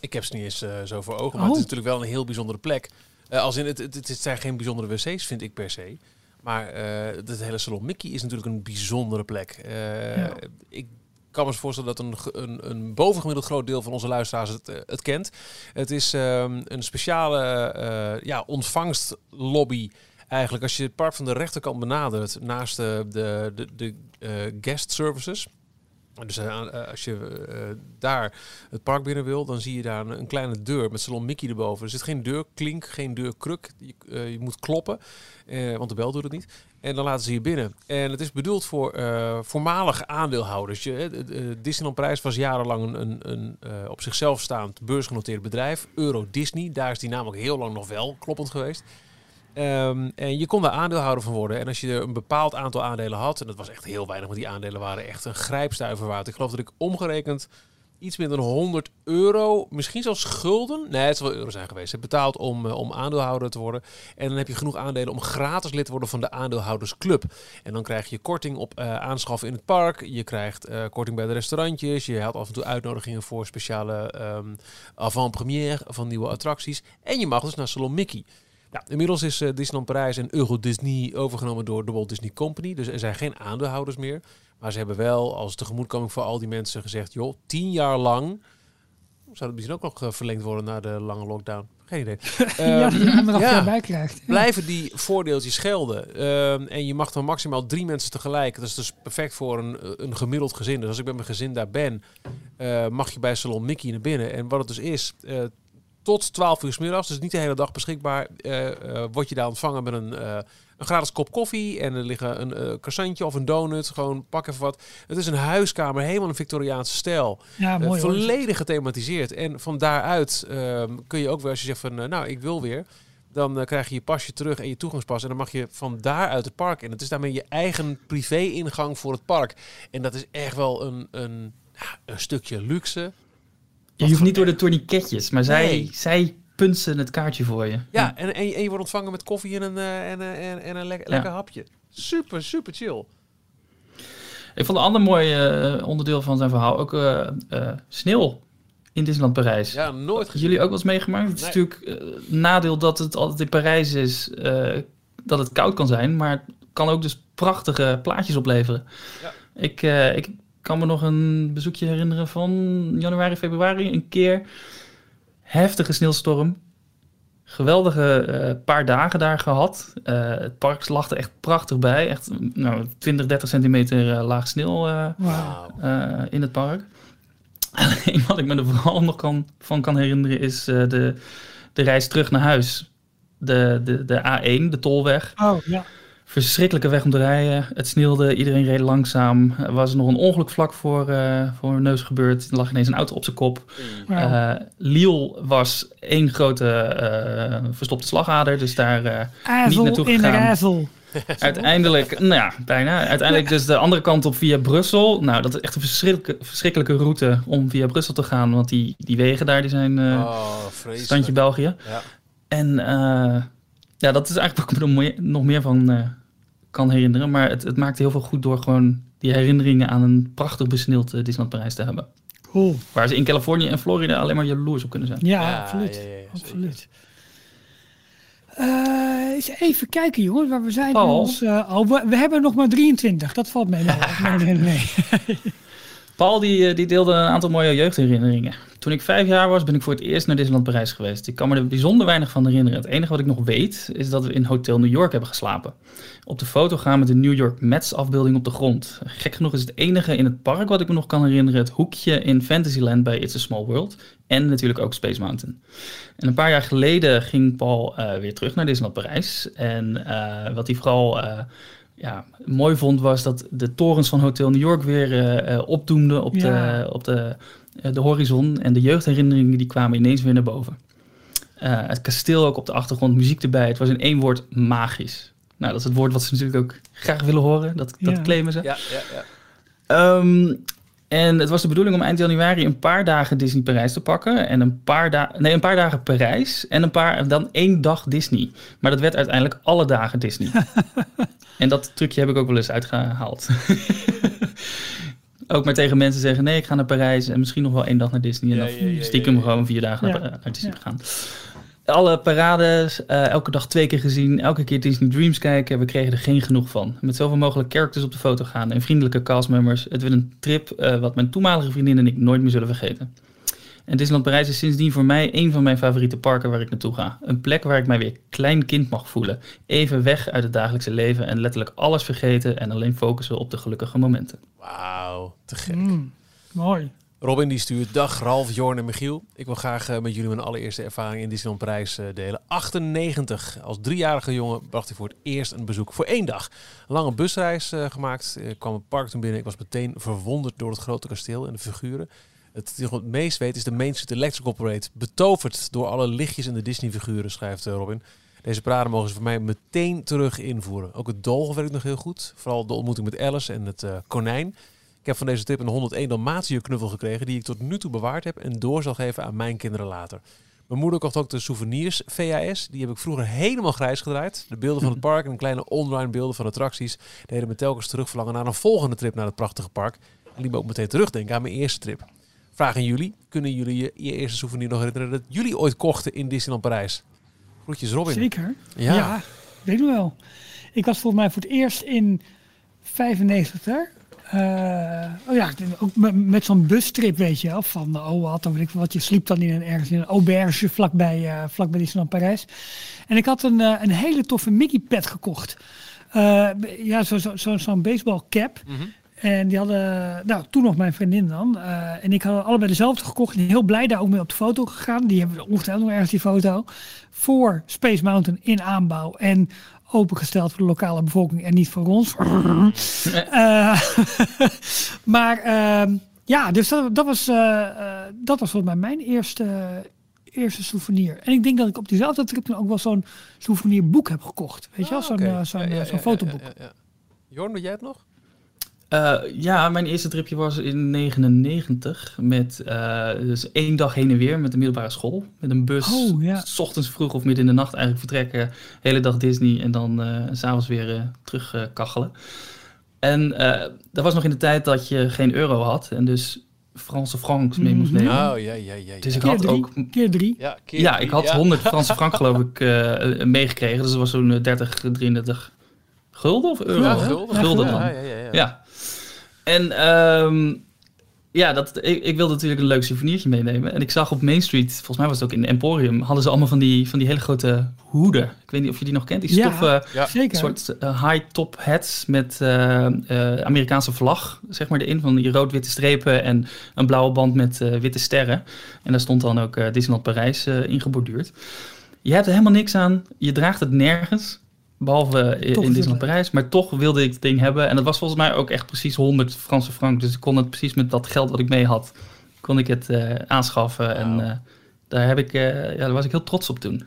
Ik heb ze niet eens uh, zo voor ogen, maar oh. het is natuurlijk wel een heel bijzondere plek. Uh, als in het, het, het, zijn geen bijzondere wc's, vind ik per se. Maar uh, het hele salon Mickey is natuurlijk een bijzondere plek. Uh, ja. Ik kan me voorstellen dat een, een, een bovengemiddeld groot deel van onze luisteraars het, het kent. Het is um, een speciale ja, ontvangstlobby. Eigenlijk als je het park van de rechterkant benadert, naast de, de, de, de guest services. Dus uh, als je uh, daar het park binnen wil, dan zie je daar een, kleine deur met salon Mickey erboven. Er zit geen deurklink, geen deurkruk. Je, uh, je moet kloppen, want de bel doet het niet. En dan laten ze je binnen. En het is bedoeld voor voormalige aandeelhouders. Je, Disneyland Prijs was jarenlang een, een, een op zichzelf staand beursgenoteerd bedrijf. Euro Disney, daar is die namelijk heel lang nog wel kloppend geweest. Um, en je kon daar aandeelhouder van worden. En als je er een bepaald aantal aandelen had, en dat was echt heel weinig, want die aandelen waren echt een grijpstuiver waard. Ik geloof dat ik omgerekend iets meer dan 100 euro, misschien zelfs schulden, nee, het zal wel euro zijn geweest, heb betaald om, uh, om aandeelhouder te worden. En dan heb je genoeg aandelen om gratis lid te worden van de aandeelhoudersclub. En dan krijg je korting op uh, aanschaffen in het park, je krijgt uh, korting bij de restaurantjes, je haalt af en toe uitnodigingen voor speciale um, avant-première van nieuwe attracties. En je mag dus naar Salon Mickey. Nou, inmiddels is Disneyland Parijs en Euro Disney overgenomen door de Walt Disney Company. Dus er zijn geen aandeelhouders meer. Maar ze hebben wel als tegemoetkoming voor al die mensen gezegd... joh, tien jaar lang... Zou het misschien ook nog uh, verlengd worden na de lange lockdown? Geen idee. ja, er ja, bij krijgt. Blijven die voordeeltjes gelden. Uh, en je mag dan maximaal drie mensen tegelijk. Dat is dus perfect voor een, een gemiddeld gezin. Dus als ik met mijn gezin daar ben... Uh, mag je bij Salon Mickey naar binnen. En wat het dus is tot 12 uur s middags, dus niet de hele dag beschikbaar, word je daar ontvangen met een, een gratis kop koffie en er liggen een croissantje of een donut. Gewoon pak even wat. Het is een huiskamer, helemaal een Victoriaanse stijl. Ja, mooi, volledig gethematiseerd. En van daaruit ehm, kun je ook weer, als je zegt van, nou, ik wil weer, dan krijg je je pasje terug en je toegangspas. En dan mag je van daaruit het park in. Het is daarmee je eigen privé-ingang voor het park. En dat is echt wel een, een, een stukje luxe je hoeft niet door de tourniquetjes, maar zij, nee. Zij punten het kaartje voor je. Ja, en, en, je, en je wordt ontvangen met koffie en een, uh, en, en, en een le lekker hapje. Super, super chill. Ik vond een ander mooi uh, onderdeel van zijn verhaal ook uh, sneeuw in Disneyland Parijs. Ja, nooit gezien. Jullie ook wel eens meegemaakt? Het is nee. natuurlijk nadeel dat het altijd in Parijs is, dat het koud kan zijn, maar het kan ook dus prachtige plaatjes opleveren. Ja. Ik, ik kan me nog een bezoekje herinneren van januari, februari. Een keer heftige sneeuwstorm. Geweldige uh, paar dagen daar gehad. Uh, het park lag er echt prachtig bij. Echt nou, 20, 30 centimeter uh, laag sneeuw wow. in het park. Alleen wat ik me er vooral nog kan, van kan herinneren is de, de reis terug naar huis. De, de, de A1, de tolweg. Oh, ja verschrikkelijke weg om te rijden. Het sneeuwde, iedereen reed langzaam. Er was nog een ongeluk vlak voor, uh, voor mijn neus gebeurd. Er lag ineens een auto op zijn kop. Wow. Uh, Lille was één grote uh, verstopte slagader, dus daar niet naartoe gegaan. Uiteindelijk, nou ja, bijna. Uiteindelijk dus de andere kant op via Brussel. Nou, dat is echt een verschrikkelijke, verschrikkelijke route om via Brussel te gaan. Want die, die wegen daar, die zijn uh, oh, standje België. Ja. En uh, ja, dat is eigenlijk wat ik me nog meer van kan herinneren. Maar het, het maakt heel veel goed door gewoon die herinneringen aan een prachtig besneeuwd Disneyland Parijs te hebben. Cool. Waar ze in Californië en Florida alleen maar jaloers op kunnen zijn. Ja, ja absoluut. Ja, ja, absoluut. Uh, eens even kijken, jongens, waar we zijn. Paul. Ons, uh, oh, we, we, hebben nog maar 23. Dat valt mee. nee, nee, nee. Paul die, die deelde een aantal mooie jeugdherinneringen. Toen ik vijf jaar was, ben ik voor het eerst naar Disneyland Parijs geweest. Ik kan me er bijzonder weinig van herinneren. Het enige wat ik nog weet, is dat we in Hotel New York hebben geslapen. Op de foto gaan met de New York Mets afbeelding op de grond. Gek genoeg is het enige in het park wat ik me nog kan herinneren... het hoekje in Fantasyland bij It's a Small World. En natuurlijk ook Space Mountain. En een paar jaar geleden ging Paul uh, weer terug naar Disneyland Parijs. En uh, wat hij vooral... Uh, ja, mooi vond was dat de torens van Hotel New York weer uh, opdoemden op, ja. de, op de, de horizon. En de jeugdherinneringen die kwamen ineens weer naar boven. Uh, het kasteel ook op de achtergrond, muziek erbij. Het was in één woord magisch. Nou, dat is het woord wat ze natuurlijk ook graag willen horen. Dat, ja. dat claimen ze. Ja, ja, ja. Um, en het was de bedoeling om eind januari een paar dagen Disney Parijs te pakken. En een paar, da nee, een paar dagen Parijs. En, een paar, en dan één dag Disney. Maar dat werd uiteindelijk alle dagen Disney. en dat trucje heb ik ook wel eens uitgehaald. ook maar tegen mensen zeggen: nee, ik ga naar Parijs. En misschien nog wel één dag naar Disney. En Ja, dan ja, ja, stiekem ja, ja. gewoon vier dagen naar, Ja. naar Disney Ja. gaan. Alle parades, eh, elke dag twee keer gezien, elke keer Disney Dreams kijken. We kregen er geen genoeg van. Met zoveel mogelijk characters op de foto gaan en vriendelijke castmembers. Het werd een trip eh, wat mijn toenmalige vriendin en ik nooit meer zullen vergeten. En Disneyland Parijs is sindsdien voor mij een van mijn favoriete parken waar ik naartoe ga. Een plek waar ik mij weer klein kind mag voelen. Even weg uit het dagelijkse leven en letterlijk alles vergeten en alleen focussen op de gelukkige momenten. Wauw, te gek. Mm, mooi. Robin die stuurt, dag Ralf, Jorn en Michiel. Ik wil graag eh, met jullie mijn allereerste ervaring in Disneyland Parijs eh, delen. 98. Als driejarige jongen bracht hij voor het eerst een bezoek voor één dag. Een lange busreis eh, gemaakt. Ik kwam het park toen binnen. Ik was meteen verwonderd door het grote kasteel en de figuren. Het het meest weet is de Main Street Electrical Parade. Betoverd door alle lichtjes en de Disney figuren, schrijft eh, Robin. Deze parade mogen ze voor mij meteen terug invoeren. Ook het doolhof werkt nog heel goed. Vooral de ontmoeting met Alice en het eh, konijn. Ik heb van deze trip een 101 Dalmatiër knuffel gekregen die ik tot nu toe bewaard heb en door zal geven aan mijn kinderen later. Mijn moeder kocht ook de souvenirs VHS. Die heb ik vroeger helemaal grijs gedraaid. De beelden van het park en kleine online beelden van attracties deden me telkens terugverlangen naar een volgende trip naar het prachtige park. En me ook meteen terugdenken aan mijn eerste trip. Vraag aan jullie. Kunnen jullie je, je eerste souvenir nog herinneren dat jullie ooit kochten in Disneyland Parijs? Groetjes Robin. Zeker. Ja. Ja, weet ik wel. Ik was volgens mij voor het eerst in 95 daar. Eh, oh ja, ook met, met zo'n bustrip, weet je wel. Van, oh wat, dan weet ik wat. Je sliep dan in een, ergens in een auberge vlakbij, eh vlakbij Disneyland Parijs. En ik had een, eh, een hele toffe Mickey pet gekocht. Eh, ja, zo'n zo, zo, zo'n baseball cap. Mhm. En die hadden, nou, toen nog mijn vriendin dan. eh, en ik had allebei dezelfde gekocht. En heel blij daar ook mee op de foto gegaan. Die hebben we ongetwijfeld nog ergens, die foto. Voor Space Mountain in aanbouw. En opengesteld voor de lokale bevolking en niet voor ons. Eh, maar ehm, ja, dus dat, dat, was, eh, dat was volgens mij mijn eerste, eerste souvenir. En ik denk dat ik op diezelfde trip toen ook wel zo'n souvenirboek heb gekocht. Weet je wel, Ah, zo'n zo'n Ja, ja, ja, zo'n ja, fotoboek. Jorn, doe jij het nog? Eh, ja, mijn eerste tripje was in 99 met eh, dus één dag heen en weer met de middelbare school. Met een bus, Oh, ja. s ochtends vroeg of midden in de nacht eigenlijk vertrekken. Hele dag Disney en dan eh, s s'avonds weer eh, terug eh, kachelen. En eh, dat was nog in de tijd dat je geen euro had en dus Franse francs mee moest Mhm. nemen. Oh, ja, ja, ja. ja. Dus ik Keer had drie, ook keer drie. ja, keer ja, ik had ja. 100 Franse frank geloof ik eh, meegekregen. Dus dat was zo'n eh, 30, 33 gulden of euro? Ja, gulden. Gulden Ja, dan. ja, ja, ja. Ja. En ehm, ja, dat, ik, ik wilde natuurlijk een leuk souvenirtje meenemen. En ik zag op Main Street, volgens mij was het ook in Emporium, hadden ze allemaal van die, van die hele grote hoeden. Ik weet niet of je die nog kent. Die Ja. stoffen, Ja. Zeker. soort eh, high-top hats met eh, eh, Amerikaanse vlag, zeg maar, erin. Van die rood-witte strepen en een blauwe band met eh, witte sterren. En daar stond dan ook eh, Disneyland Parijs eh ingeborduurd. Je hebt er helemaal niks aan. Je draagt het nergens. Behalve Toch is in Disneyland. Parijs. Maar toch wilde ik het ding hebben. En dat was volgens mij ook echt precies 100 Franse frank. Dus ik kon het precies met dat geld wat ik mee had, kon ik het eh, aanschaffen. En eh, Daar, heb ik, eh, ja, daar was ik heel trots op toen.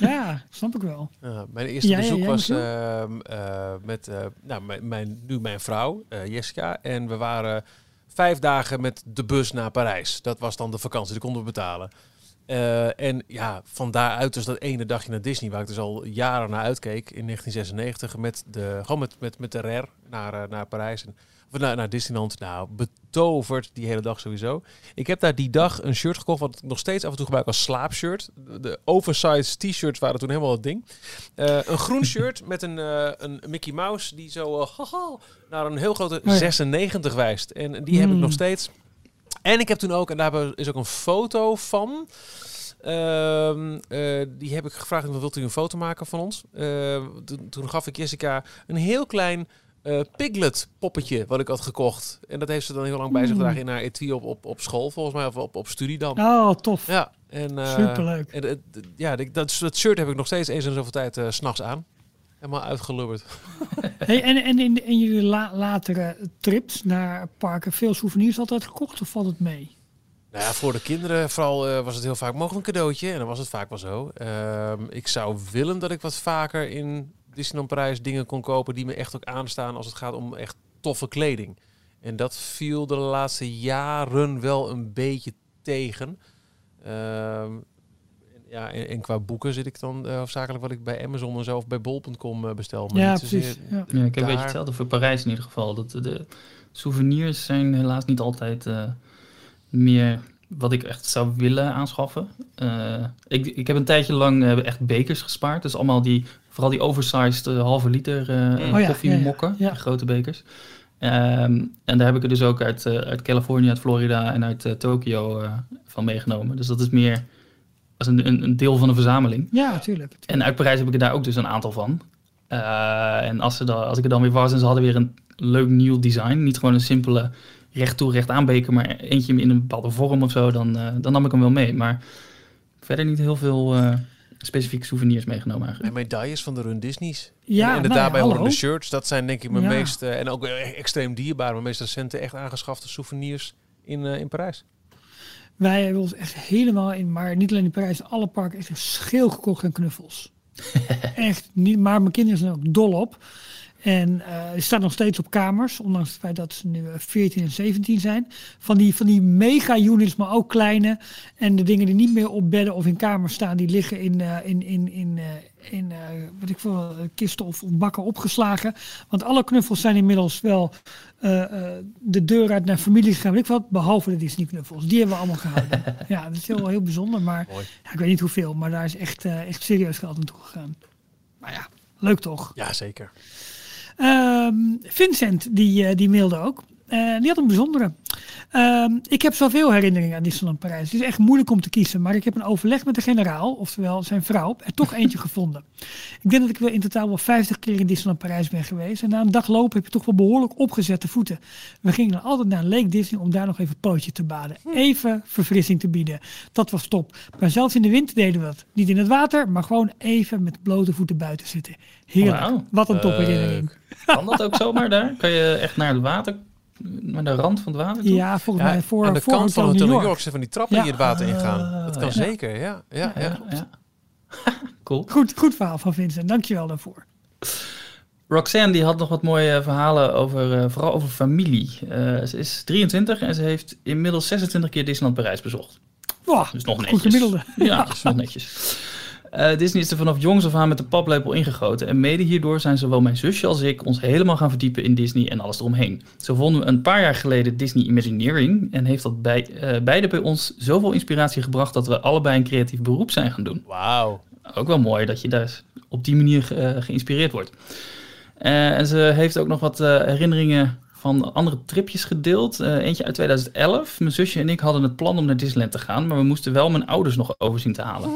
Ja, snap ik wel. Ja, mijn eerste Ja, bezoek was ehm, eh, met eh, nou, mijn, mijn, nu mijn vrouw, eh, Jessica. En we waren vijf dagen met de bus naar Parijs. Dat was dan de vakantie, die konden we betalen. Eh, en ja, van daaruit dus dat ene dagje naar Disney, waar ik dus al jaren naar uitkeek in 1996, met de, gewoon met, met, met de RER naar, eh, naar Parijs. En, of naar, naar Disneyland. Nou, betoverd die hele dag sowieso. Ik heb daar die dag een shirt gekocht, wat ik nog steeds af en toe gebruik als slaapshirt. De, oversized t-shirts waren toen helemaal het ding. Eh, een groen shirt met een, een Mickey Mouse die zo haha, naar een heel grote ja. 96 wijst. En die heb ik Hmm. nog steeds. En ik heb toen ook, en daar is ook een foto van. Ehm, eh, die heb ik gevraagd, wilt u een foto maken van ons? Eh, toen, toen gaf ik Jessica een heel klein eh, piglet poppetje wat ik had gekocht. En dat heeft ze dan heel lang bij zich Hmm. gedragen in haar etui op, op, op school, volgens mij, of op, op studie dan. Oh, tof. Ja, en, eh, Superleuk. En, ja, dat, dat shirt heb ik nog steeds eens in zoveel tijd s s'nachts aan. Helemaal uitgelubberd. Hey, en en in, in jullie la- latere trips naar parken veel souvenirs altijd gekocht of valt het mee? Nou ja, voor de kinderen vooral eh, was het heel vaak mogen we een cadeautje. En dan was het vaak wel zo. Ehm, ik zou willen dat ik wat vaker in Disneyland Parijs dingen kon kopen die me echt ook aanstaan als het gaat om echt toffe kleding. En dat viel de laatste jaren wel een beetje tegen. Ehm, ja, en, en qua boeken zit ik dan eh, hoofdzakelijk wat ik bij Amazon en zo of bij bol.com eh, bestel. Maar ja, niet zozeer- precies. Ja. Ja, ik heb een beetje hetzelfde voor Parijs in ieder geval. Dat de souvenirs zijn helaas niet altijd eh, meer wat ik echt zou willen aanschaffen. Eh, ik, ik heb een tijdje lang echt bekers gespaard. Dus allemaal die, vooral die oversized halve liter eh Oh ja, koffiemokken, ja, ja. die grote bekers. Ehm, en daar heb ik er dus ook uit, eh, uit Californië, uit Florida en uit Tokio eh, van meegenomen. Dus dat is meer als een, een, een deel van de verzameling. ja, natuurlijk. En uit Parijs heb ik er daar ook dus een aantal van. Eh, en als, ze dan, als ik er dan weer was en ze hadden weer een leuk nieuw design, niet gewoon een simpele recht toe, recht aan beker, maar eentje in een bepaalde vorm of zo, dan, eh, dan nam ik hem wel mee. Maar verder niet heel veel eh, specifieke souvenirs meegenomen En eigenlijk. medailles van de Run Disney's. Ja, en, en de nou daarbij horende shirts. Dat zijn denk ik mijn Ja. meest, en ook eh, extreem dierbaar, mijn meest recente echt aangeschafte souvenirs in, eh, in Parijs. Wij hebben ons echt helemaal in, maar niet alleen in Parijs, alle parken echt scheel gekocht en knuffels. echt niet, maar mijn kinderen zijn er ook dol op. En eh die staan nog steeds op kamers, ondanks het feit dat ze nu eh, 14 en 17 zijn. Van die, van die mega units, maar ook kleine. En de dingen die niet meer op bedden of in kamers staan, die liggen in, eh, in, in, in, eh, in eh, weet ik veel, eh, kisten of, bakken opgeslagen. Want alle knuffels zijn inmiddels wel eh, de deur uit naar familie gegaan. Ik wat, behalve de Disney knuffels. Die hebben we allemaal gehouden. ja, dat is heel, heel bijzonder. Maar ja, ik weet niet hoeveel, maar daar is echt, echt serieus geld naartoe gegaan. Maar ja, leuk toch? Ja, zeker. Ehm, Vincent, die, die mailde ook. Die had een bijzondere. Ehm, ik heb zoveel herinneringen aan Disneyland Parijs. Het is echt moeilijk om te kiezen. Maar ik heb een overleg met de generaal, oftewel zijn vrouw, er toch eentje gevonden. Ik denk dat ik wel in totaal wel 50 keer in Disneyland Parijs ben geweest. En na een dag lopen heb je toch wel behoorlijk opgezette voeten. We gingen dan altijd naar Lake Disney om daar nog even een pootje te baden. Even verfrissing te bieden. Dat was top. Maar zelfs in de winter deden we dat. Niet in het water, maar gewoon even met blote voeten buiten zitten. Heerlijk. Wauw. Wat een topherinnering. Kan dat ook zomaar daar? Kan je echt naar het water, naar de rand van het water toe? Ja, volgens mij voor, aan de voor kant van Hotel Hotel New New York. York zijn van die trappen Ja. die het water ingaan. Dat kan ja. zeker, ja. ja, ja, cool. Goed, goed verhaal van Vincent. Dankjewel daarvoor. Roxanne die had nog wat mooie verhalen over, eh, vooral over familie. Eh, ze is 23 en ze heeft inmiddels 26 keer Disneyland Parijs bezocht. Wow, Dus nog netjes. goed gemiddelde. Ja, is nog netjes. Eh, Disney is er vanaf jongs af aan met de paplepel ingegoten. En mede hierdoor zijn zowel mijn zusje als ik ons helemaal gaan verdiepen in Disney en alles eromheen. Zo vonden we een paar jaar geleden Disney Imagineering. En heeft dat bij, eh, beide bij ons zoveel inspiratie gebracht dat we allebei een creatief beroep zijn gaan doen. Wauw. Ook wel mooi dat je daar op die manier eh, geïnspireerd wordt. En ze heeft ook nog wat herinneringen van andere tripjes gedeeld. Eh, eentje uit 2011. Mijn zusje en ik hadden het plan om naar Disneyland te gaan, maar we moesten wel mijn ouders nog overzien te halen.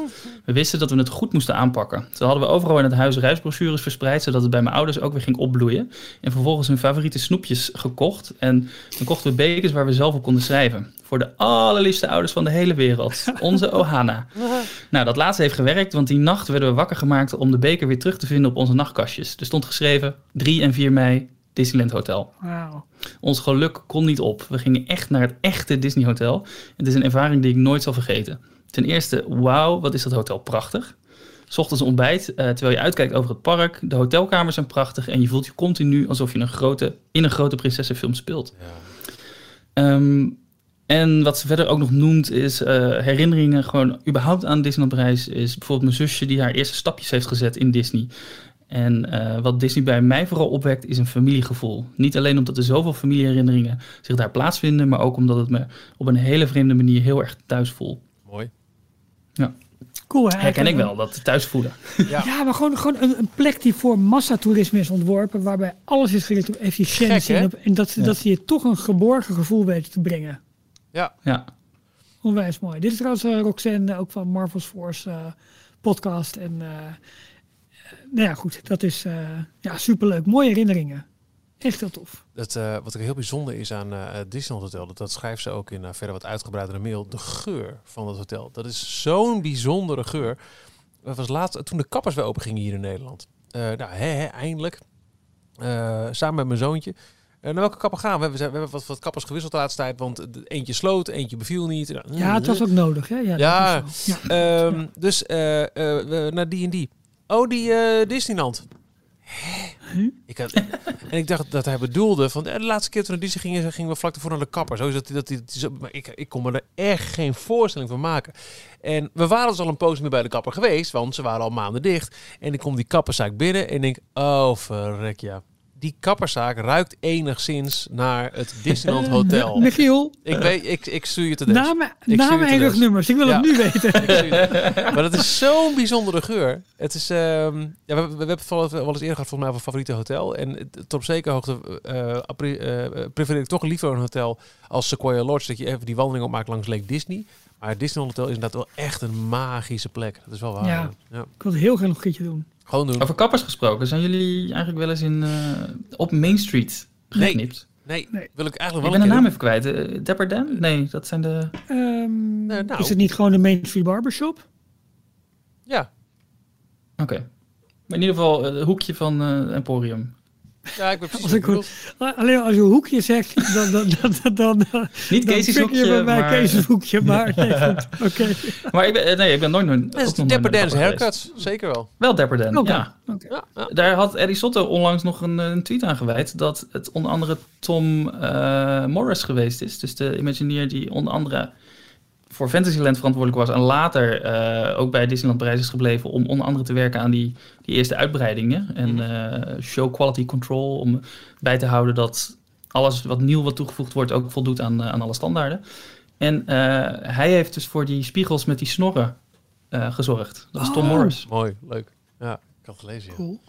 We wisten dat we het goed moesten aanpakken. Zo hadden we overal in het huis reisbrochures verspreid, zodat het bij mijn ouders ook weer ging opbloeien. En vervolgens hun favoriete snoepjes gekocht. En dan kochten we bekers waar we zelf op konden schrijven. Voor de allerliefste ouders van de hele wereld. Onze Ohana. Nou, dat laatste heeft gewerkt, want die nacht werden we wakker gemaakt om de beker weer terug te vinden op onze nachtkastjes. Er stond geschreven 3 en 4 mei, Disneyland Hotel. Wauw. Ons geluk kon niet op. We gingen echt naar het echte Disney Hotel. Het is een ervaring die ik nooit zal vergeten. Ten eerste, wauw, wat is dat hotel prachtig. 's ochtends ontbijt, eh, terwijl je uitkijkt over het park. De hotelkamers zijn prachtig en je voelt je continu alsof je een grote, in een grote prinsessenfilm speelt. Ja. Ehm, en wat ze verder ook nog noemt is eh, herinneringen gewoon überhaupt aan Disneyland Parijs. Is bijvoorbeeld mijn zusje die haar eerste stapjes heeft gezet in Disney. En eh, wat Disney bij mij vooral opwekt is een familiegevoel. Niet alleen omdat er zoveel familieherinneringen zich daar plaatsvinden, maar ook omdat het me op een hele vreemde manier heel erg thuis voel. Mooi. Cool, hè? Herken ik wel, dat thuis voelen. Ja. Ja, maar gewoon, gewoon een, een plek die voor massatoerisme is ontworpen, waarbij alles is gericht op efficiëntie. Gek, en, op- en dat, ze- Ja. dat ze je toch een geborgen gevoel weten te brengen. Ja. Ja, Onwijs mooi. Dit is trouwens eh, Roxanne, ook van Marvel's Force eh, podcast. En nou ja, goed, dat is eh, ja, superleuk. Mooie herinneringen. Echt heel tof. Dat, eh, wat er heel bijzonder is aan het Disneyland Hotel, dat, dat schrijft ze ook in verder wat uitgebreidere mail, de geur van het hotel. Dat is zo'n bijzondere geur. Dat was laatst, toen de kappers weer open gingen hier in Nederland. Nou, hè, hè, eindelijk. Samen met mijn zoontje. Naar welke kapper gaan we? We, zijn, we hebben wat, wat kappers gewisseld de laatste tijd, want eentje sloot, eentje beviel niet. Ja, het was ook nodig. Hè? Ja, dat Ja. ja. Ehm, Dus naar die en die. Oh, die eh, Disneyland. Hè? Ik had, en ik dacht dat hij bedoelde van eh, de laatste keer toen we Disney gingen, gingen we vlak ervoor naar de kapper. Zo is dat, dat, maar ik, ik kon me er echt geen voorstelling van maken. En we waren dus al een poos meer bij de kapper geweest, want ze waren al maanden dicht. En ik kom die kapperszaak binnen en ik denk, oh verrek ja. Die kapperszaak ruikt enigszins naar het Disneyland Hotel. Michiel, Ik, weet, ik, ik stuur je te namen, het en rugnummers. Ik wil Ja. het nu weten. maar dat is zo'n bijzondere geur. Het is, ehm, ja, we, hebben- we hebben het wel eens eerder gehad volgens mij over favoriete hotel. En tot op zekere hoogte eh, eh, prefereer ik toch liever een hotel als Sequoia Lodge. Dat je even die wandeling opmaakt langs Lake Disney. Maar het Disneyland Hotel is inderdaad wel echt een magische plek. Dat is wel waar. Ja. Ja. Ik wil het heel graag nog een keertje doen. Gewoon doen. over kappers gesproken. Zijn jullie eigenlijk wel eens in, eh, op Main Street geknipt? Nee, Nee. wil ik eigenlijk Ik wel ben de een naam even kwijt. Eh, Dapper Dan? Nee, dat zijn de... Ehm, Eh, nou. Is het niet gewoon de Main Street Barbershop? Ja. Oké. Maar in ieder geval het hoekje van eh, Emporium. Ja, ik ben precies Als ik. Alleen als je hoekje zegt, dan, dan, dan, dan, dan, Niet je hoekje, bij mij maar... Kees' hoekje. Maar nee, goed. Oké. Maar ik ben, eh, nee, ik ben nooit... nooit is Dapper Dan's haircuts. Zeker wel. Wel Dapper Dan, Oké. ja. Oké. Ja, ja. Daar had Eddie Soto onlangs nog een, een tweet aan gewijd dat het onder andere Tom eh, Morris geweest is. Dus de Imagineer die onder andere voor Fantasyland verantwoordelijk was en later eh, ook bij Disneyland Parijs is gebleven om onder andere te werken aan die, die eerste uitbreidingen en eh, show quality control om bij te houden dat alles wat nieuw wat toegevoegd wordt ook voldoet aan, eh, aan alle standaarden. En eh, hij heeft dus voor die spiegels met die snorren eh, gezorgd. Dat is Tom Oh. Morris. Mooi, leuk. Ja, ik had het gelezen. Ja. Cool.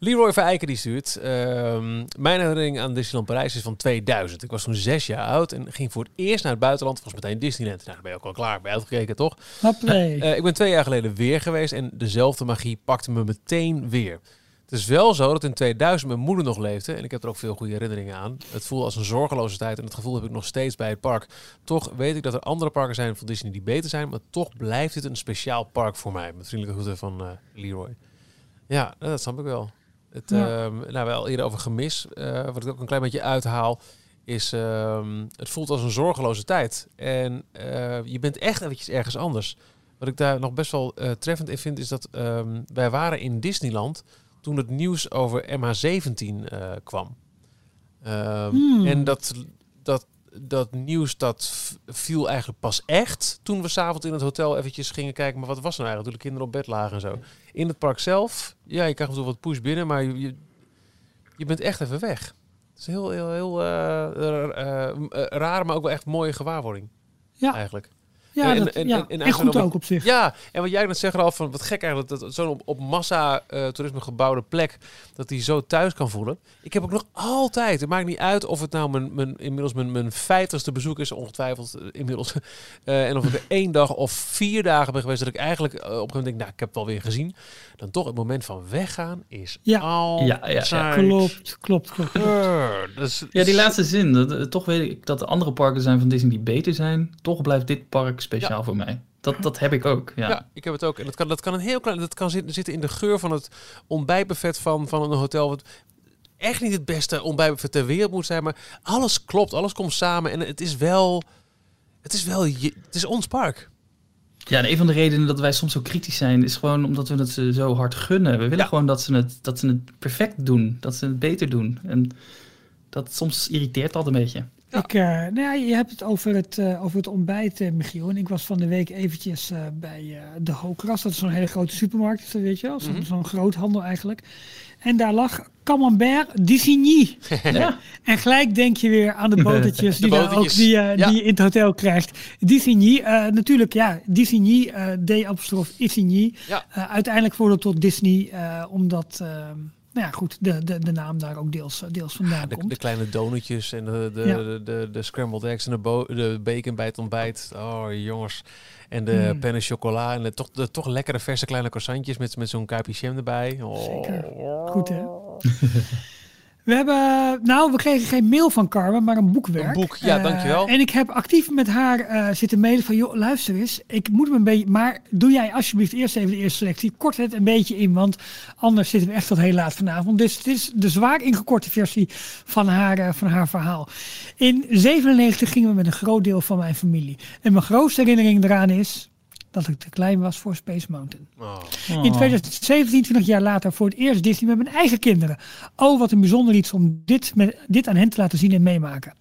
Leroy Verijken die stuurt. ehm, mijn herinnering aan Disneyland Parijs is van 2000. Ik was toen zes jaar oud en ging voor het eerst naar het buitenland. was meteen Disneyland. Nou, dan ben je ook al klaar. Je uitgekeken, toch? Eh, ik ben twee jaar geleden weer geweest en dezelfde magie pakte me meteen weer. Het is wel zo dat in 2000 mijn moeder nog leefde en ik heb er ook veel goede herinneringen aan. Het voelde als een zorgeloze tijd en het gevoel heb ik nog steeds bij het park. Toch weet ik dat er andere parken zijn van Disney die beter zijn, maar toch blijft dit een speciaal park voor mij. Met vriendelijke groeten van eh, Leroy. Ja, dat snap ik wel. Het, Ja. ehm, nou, wel eerder over gemis, eh, wat ik ook een klein beetje uithaal, is ehm, het voelt als een zorgeloze tijd. En eh, je bent echt eventjes ergens anders. Wat ik daar nog best wel eh, treffend in vind, is dat ehm, wij waren in Disneyland toen het nieuws over MH17 eh, kwam. Hmm. En dat, dat, dat nieuws dat viel eigenlijk pas echt toen we s'avonds in het hotel eventjes gingen kijken. Maar wat was nou eigenlijk toen de kinderen op bed lagen en zo. In het park zelf, ja, je krijgt natuurlijk wat push binnen, maar je, je, je bent echt even weg. Het is heel, heel, heel eh, rare, maar ook wel echt mooie gewaarwording. Ja. Eigenlijk. Ja, en- dat, en- ja. en- goed ook op zich. Ja, en wat jij net zegt al van wat gek eigenlijk dat zo'n op, op massa eh, toerisme gebouwde plek dat die zo thuis kan voelen. Ik heb ook nog altijd, het maakt niet uit of het nou mijn, mijn inmiddels mijn, mijn vijftigste bezoek is, ongetwijfeld eh, inmiddels. Eh, en of ik er één dag of vier dagen ben geweest dat ik eigenlijk op een gegeven moment denk, nou ik heb het alweer gezien. Dan toch het moment van weggaan is Ja. altijd. Ja, ja, ja. Klopt, klopt, klopt. Dus- Ja, die laatste zin. Dat, toch weet ik dat er andere parken zijn van Disney die beter zijn. Toch blijft dit park speciaal voor mij. Dat, dat heb ik ook. Ja. Ja. ik heb het ook. En dat kan, dat kan een heel klein. Dat kan zitten, zitten in de geur van het ontbijtbuffet van, van een hotel. Wat echt niet het beste ontbijtbuffet ter wereld moet zijn. Maar alles klopt, alles komt samen. En het is wel. Het is wel. je- Het is ons park. Ja, en een van de redenen dat wij soms zo kritisch zijn, is gewoon omdat we het ze zo hard gunnen. We willen Ja. gewoon dat ze, het, dat ze het perfect doen, dat ze het beter doen. En dat soms irriteert dat een beetje. Ja. Ik, eh, nou ja, je hebt het over het, eh, over het ontbijt, eh, Michiel. En ik was van de week eventjes bij de Hokras. Dat is zo'n hele grote supermarkt, weet je wel. Zo'n Mhm. zo'n groothandel eigenlijk. En daar lag Camembert d'Issigny. Ja. En gelijk denk je weer aan de botertjes, De die, ook, die, ja. die je in het hotel krijgt. Disney, eh natuurlijk ja, Disney, eh D apostrof Isigny. Ja. Uiteindelijk wordt het tot Disney, omdat, eh, nou ja goed, de, de, de naam daar ook deels, deels vandaan De, komt. de kleine donutjes en de, de, Ja. de, de, de scrambled eggs en de, bo- de bacon bij het ontbijt. Oh, jongens. En de Mm. penne chocola en de toch, de toch lekkere verse kleine croissantjes met, met zo'n kuipje jam erbij. Oh. Zeker. Goed, hè? We hebben, nou, we kregen geen mail van Carmen, maar een boekwerk. Een boek, ja, Eh, dankjewel. En ik heb actief met haar eh, zitten mailen van, joh, luister eens, ik moet me een beetje, maar doe jij alsjeblieft eerst even de eerste selectie. Kort het een beetje in, want anders zitten we echt tot heel laat vanavond. Dus het is de zwaar ingekorte versie van haar, eh, van haar verhaal. In 97 gingen we met een groot deel van mijn familie. En mijn grootste herinnering eraan is dat ik te klein was voor Space Mountain. Oh. In 2017, 20 jaar later, voor het eerst Disney met mijn eigen kinderen. Oh, wat een bijzonder iets om dit, met, dit aan hen te laten zien en meemaken.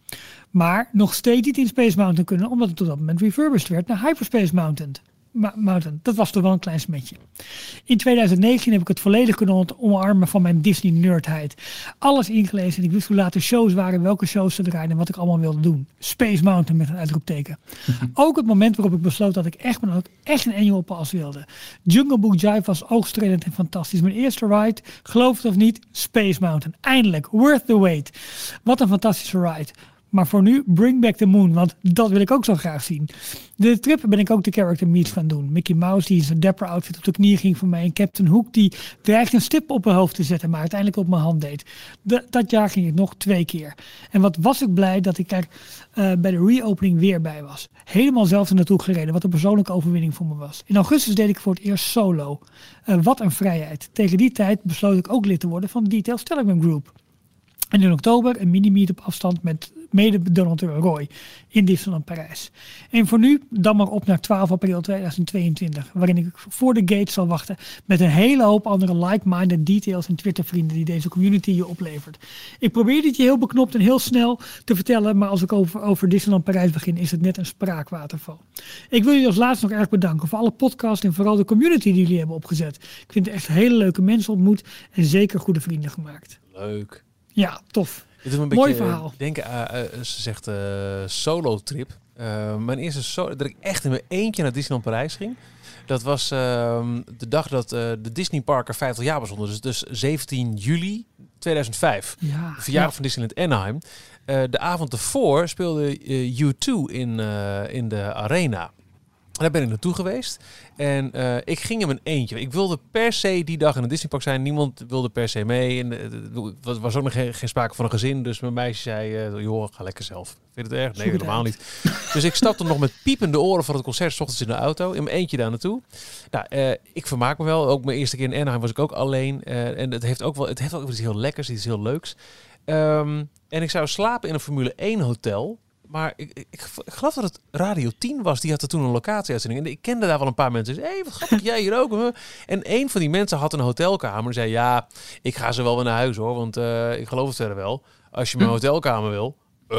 Maar nog steeds niet in Space Mountain kunnen, omdat het op dat moment refurbished werd naar Hyperspace Mountain. Mountain. Dat was toch wel een klein smetje. In 2019 heb ik het volledig kunnen omarmen van mijn Disney-nerdheid. Alles ingelezen en ik wist hoe laat de shows waren, welke shows ze draaiden en wat ik allemaal wilde doen. Space Mountain met een uitroepteken. ook het moment waarop ik besloot dat ik echt, maar ook echt een annual pass wilde. Jungle Book Jive was oogstrelend en fantastisch. Mijn eerste ride, geloof het of niet, Space Mountain. Eindelijk, worth the wait. Wat een fantastische ride. Maar voor nu, bring back the moon, want dat wil ik ook zo graag zien. De trip ben ik ook de character meets gaan doen. Mickey Mouse die in zijn dapper outfit op de knie ging voor mij. En Captain Hook die dreigde een stip op mijn hoofd te zetten, maar uiteindelijk op mijn hand deed. De- dat jaar ging ik nog twee keer. En wat was ik blij dat ik er eh, bij de reopening weer bij was. Helemaal zelf er naartoe gereden, wat een persoonlijke overwinning voor me was. In augustus deed ik voor het eerst solo. Eh, wat een vrijheid. Tegen die tijd besloot ik ook lid te worden van de Details Telegram Group. En in oktober een mini-meet op afstand met mede-donateur Roy in Disneyland Parijs. En voor nu dan maar op naar 12 april 2022, waarin ik voor de gate zal wachten met een hele hoop andere like-minded details en Twitter-vrienden die deze community je oplevert. Ik probeer dit je heel beknopt en heel snel te vertellen, maar als ik over, over Disneyland Parijs begin, is het net een spraakwaterval. Ik wil jullie als laatste nog erg bedanken voor alle podcasts en vooral de community die jullie hebben opgezet. Ik vind er echt hele leuke mensen ontmoet en zeker goede vrienden gemaakt. Leuk. Ja, tof. Doet een Mooi verhaal. denken aan, eh, ze zegt eh, solo trip. Eh, mijn eerste solo, dat ik echt in mijn eentje naar Disneyland Parijs ging. Dat was ehm, de dag dat eh, de Disney Park er 50 jaar bestond. Dus, dus 17 juli 2005. Ja, verjaardag van Disneyland Anaheim. Eh, de avond ervoor speelde eh, U2 in, eh, in de arena. Daar ben ik naartoe geweest. En eh, ik ging in mijn eentje. Ik wilde per se die dag in een Disneypark zijn. Niemand wilde per se mee. En eh, er was ook nog geen, geen sprake van een gezin. Dus mijn meisje zei, eh, joh, ga lekker zelf. Vind je het erg? Nee, het helemaal uit. niet. Dus ik stapte nog met piepende oren van het concert. 's ochtends in de auto. In mijn eentje daar naartoe. Nou, ik vermaak me wel. Ook mijn eerste keer in Anaheim was ik ook alleen. En het heeft ook wel, het heeft ook iets heel lekkers. Iets heel leuks. Ehm, en ik zou slapen in een Formule 1 hotel. Maar ik, ik, ik geloof dat het Radio 10 was. Die had er toen een locatieuitzending. En ik kende daar wel een paar mensen. Hé, hey, wat grappig, jij hier ook. hè? En een van die mensen had een hotelkamer. En zei, ja, ik ga ze wel weer naar huis hoor. Want eh, ik geloof het verder wel. Als je mijn hotelkamer wil. eh,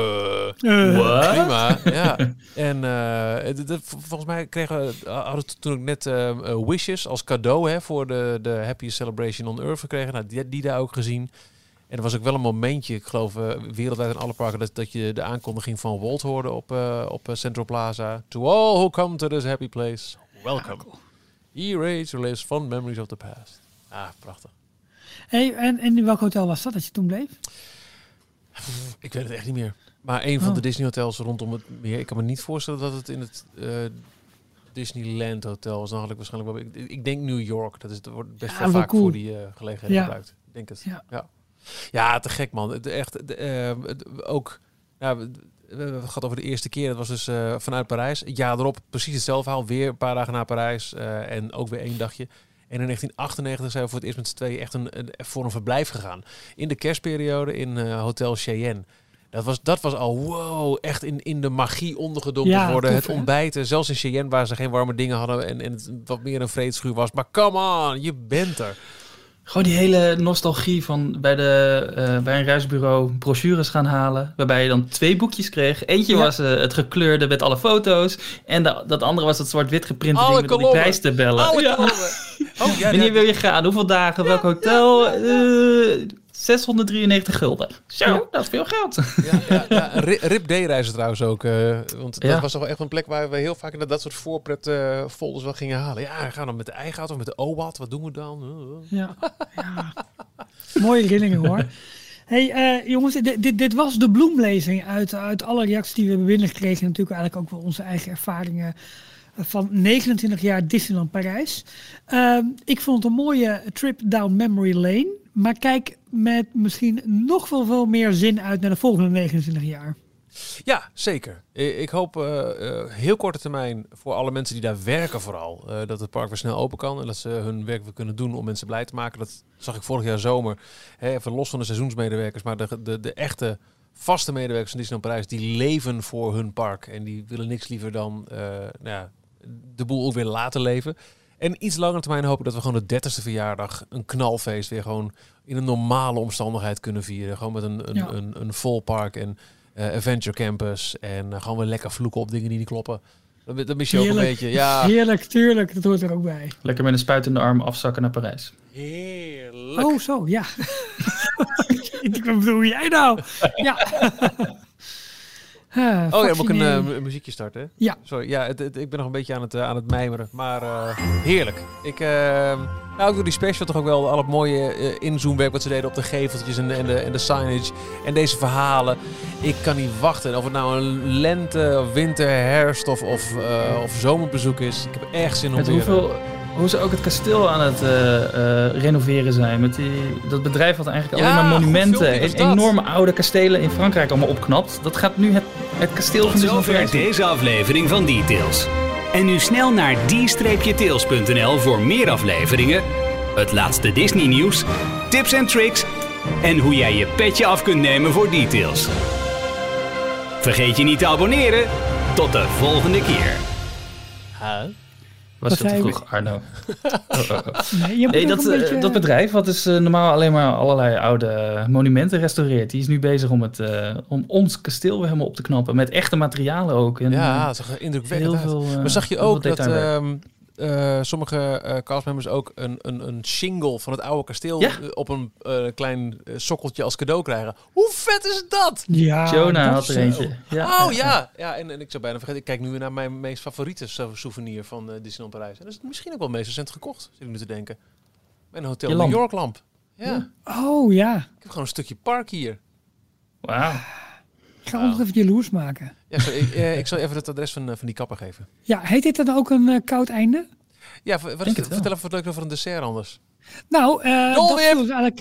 Eh? Prima, ja. En eh, volgens mij kregen we, hadden we toen ik net eh, eh, wishes als cadeau hè, voor de, de Happy Celebration on Earth gekregen. Nou, die, die daar ook gezien. En er was ook wel een momentje, ik geloof eh, wereldwijd in alle parken, dat, dat je de aankondiging van Walt hoorde op, eh, op eh, Central Plaza. To all who come to this happy place, welcome. Erase list fond memories of the past. Ah, prachtig. Hey, en, en in welk hotel was dat dat je toen bleef? Ik weet het echt niet meer. Maar een van Oh. de Disney hotels rondom het meer. Ik kan me niet voorstellen dat het in het eh, Disneyland hotel was. Dan had ik waarschijnlijk wel. Ik, ik denk New York. Dat is dat wordt best Ja, wel wel vaak cool. voor die eh, gelegenheden Ja. gebruikt. Ik denk het. Ja. Ja. Ja, te gek man. Het, echt. eh, het- ook. Ja, we, we hebben het gehad over de eerste keer. Dat was dus eh, vanuit Parijs. Het jaar erop precies hetzelfde verhaal. Weer een paar dagen naar Parijs. eh, en ook weer één dagje. En in 1998 zijn we voor het eerst met z'n tweeën echt een, een, voor een verblijf gegaan. In de kerstperiode in eh, Hotel Cheyenne. Dat was, dat was al wow, echt in, in de magie ondergedompeld Ja, worden. tof, het ontbijten, zelfs in Cheyenne waar ze geen warme dingen hadden en, en het wat meer een vreedschuur was. Maar come on, je bent er. Gewoon die hele nostalgie van bij, de, eh, bij een reisbureau brochures gaan halen. Waarbij je dan twee boekjes kreeg. Eentje Ja. was eh, het gekleurde met alle foto's. En de- dat andere was het zwart-wit geprinte Alle ding met die prijstabellen. Alle Ja. Oh, ja, Wanneer wil je gaan? Hoeveel dagen? Welk hotel? Eh, 693 gulden. Zo, Ja. dat is veel geld. Ja, ja, ja. Ri- Rip D-reizen trouwens ook. eh, want dat was toch wel echt een plek waar we heel vaak inderdaad dat soort voorpret eh, folders wel gingen halen. Ja, gaan we dan met de eigen auto of met de OWAT? Wat doen we dan? Uh, Ja. ja. Mooie herinneringen hoor. Hey eh, jongens, dit, dit, dit was de bloemlezing uit, uit alle reacties die we hebben binnengekregen. Natuurlijk eigenlijk ook wel onze eigen ervaringen eh, van 29 jaar Disneyland Parijs. Ehm, ik vond het een mooie trip down memory lane. Maar kijk met misschien nog wel veel meer zin uit naar de volgende 29 jaar. Ja, zeker. Ik hoop eh, eh, heel korte termijn voor alle mensen die daar werken vooral, eh, dat het park weer snel open kan en dat ze hun werk weer kunnen doen om mensen blij te maken. Dat zag ik vorig jaar zomer, hè, even los van de seizoensmedewerkers, maar de, de, de echte vaste medewerkers van Disneyland Parijs, die leven voor hun park en die willen niks liever dan nou ja, de boel ook weer laten leven. En iets langer termijn hoop ik dat we gewoon de 30ste verjaardag, een knalfeest, weer gewoon in een normale omstandigheid kunnen vieren. Gewoon met een, een, Ja. een, een vol park en eh, Adventure Campus. En eh, gewoon weer lekker vloeken op dingen die niet kloppen. Dan, dan mis je ook een beetje. Ja, Heerlijk, tuurlijk, dat hoort er ook bij. Lekker met een spuit in de arm afzakken naar Parijs. heerlijk. Oh, zo, ja. ik bedoel, jij nou? Ja. Oh ja, moet ik een eh, mu- muziekje starten? Ja. Sorry, ja, het, het- ik ben nog een beetje aan het, eh, aan het mijmeren. Maar eh, heerlijk. Ik, eh, nou, ook door die special toch ook wel al het mooie inzoomwerk wat ze deden op de geveltjes en, de- en, de, en de signage. En deze verhalen. Ik kan niet wachten. Of het nou een lente, winter, herfst of, of, eh, of zomerbezoek is. Ik heb echt zin om Met weer... hoeveel, hoe ze ook het kasteel aan het eh, eh, renoveren zijn. Met die, dat bedrijf had eigenlijk Ja, alleen maar monumenten. en enorme oude kastelen in Frankrijk allemaal opknapt. Dat gaat nu het, het kasteel Tot van Disneyland zover deze aflevering van Details. En nu snel naar d-tails.nl voor meer afleveringen, het laatste Disney nieuws, tips en tricks en hoe jij je petje af kunt nemen voor Details. Vergeet je niet te abonneren. Tot de volgende keer. Huh? Was veel te vroeg, Arno. Oh, oh, oh. Nee, dat, eh, beetje- dat bedrijf, wat dus eh, normaal alleen maar allerlei oude monumenten restaureert, die is nu bezig om, het, eh, om ons kasteel weer helemaal op te knappen. Met echte materialen ook. En, Ja, dat zag er indrukwekkend heel veel. Maar zag je ook dat eh, sommige eh castmembers ook een, een, een shingle van het oude kasteel Ja. eh, op een eh, klein sokkeltje als cadeau krijgen? Hoe vet is dat? Ja, Jonah had er eentje. Ja, oh ja, ja en, en ik zou bijna vergeten, ik kijk nu weer naar mijn meest favoriete sou- souvenir van eh, Disneyland Parijs. En dat is misschien ook wel het meest recent gekocht, zit ik nu te denken. Mijn Hotel New. York lamp. Ja. Oh ja, ik heb gewoon een stukje park hier. Wauw. ik ga ons nog even jaloers maken. Ja, sorry, ik, eh, ik zal even het adres van, eh, van die kapper geven. Ja, heet dit dan ook een eh, koud einde? Ja, wat is het? vertel even wat leuk over een dessert anders. Nou, Jol, dat viel dus eigenlijk...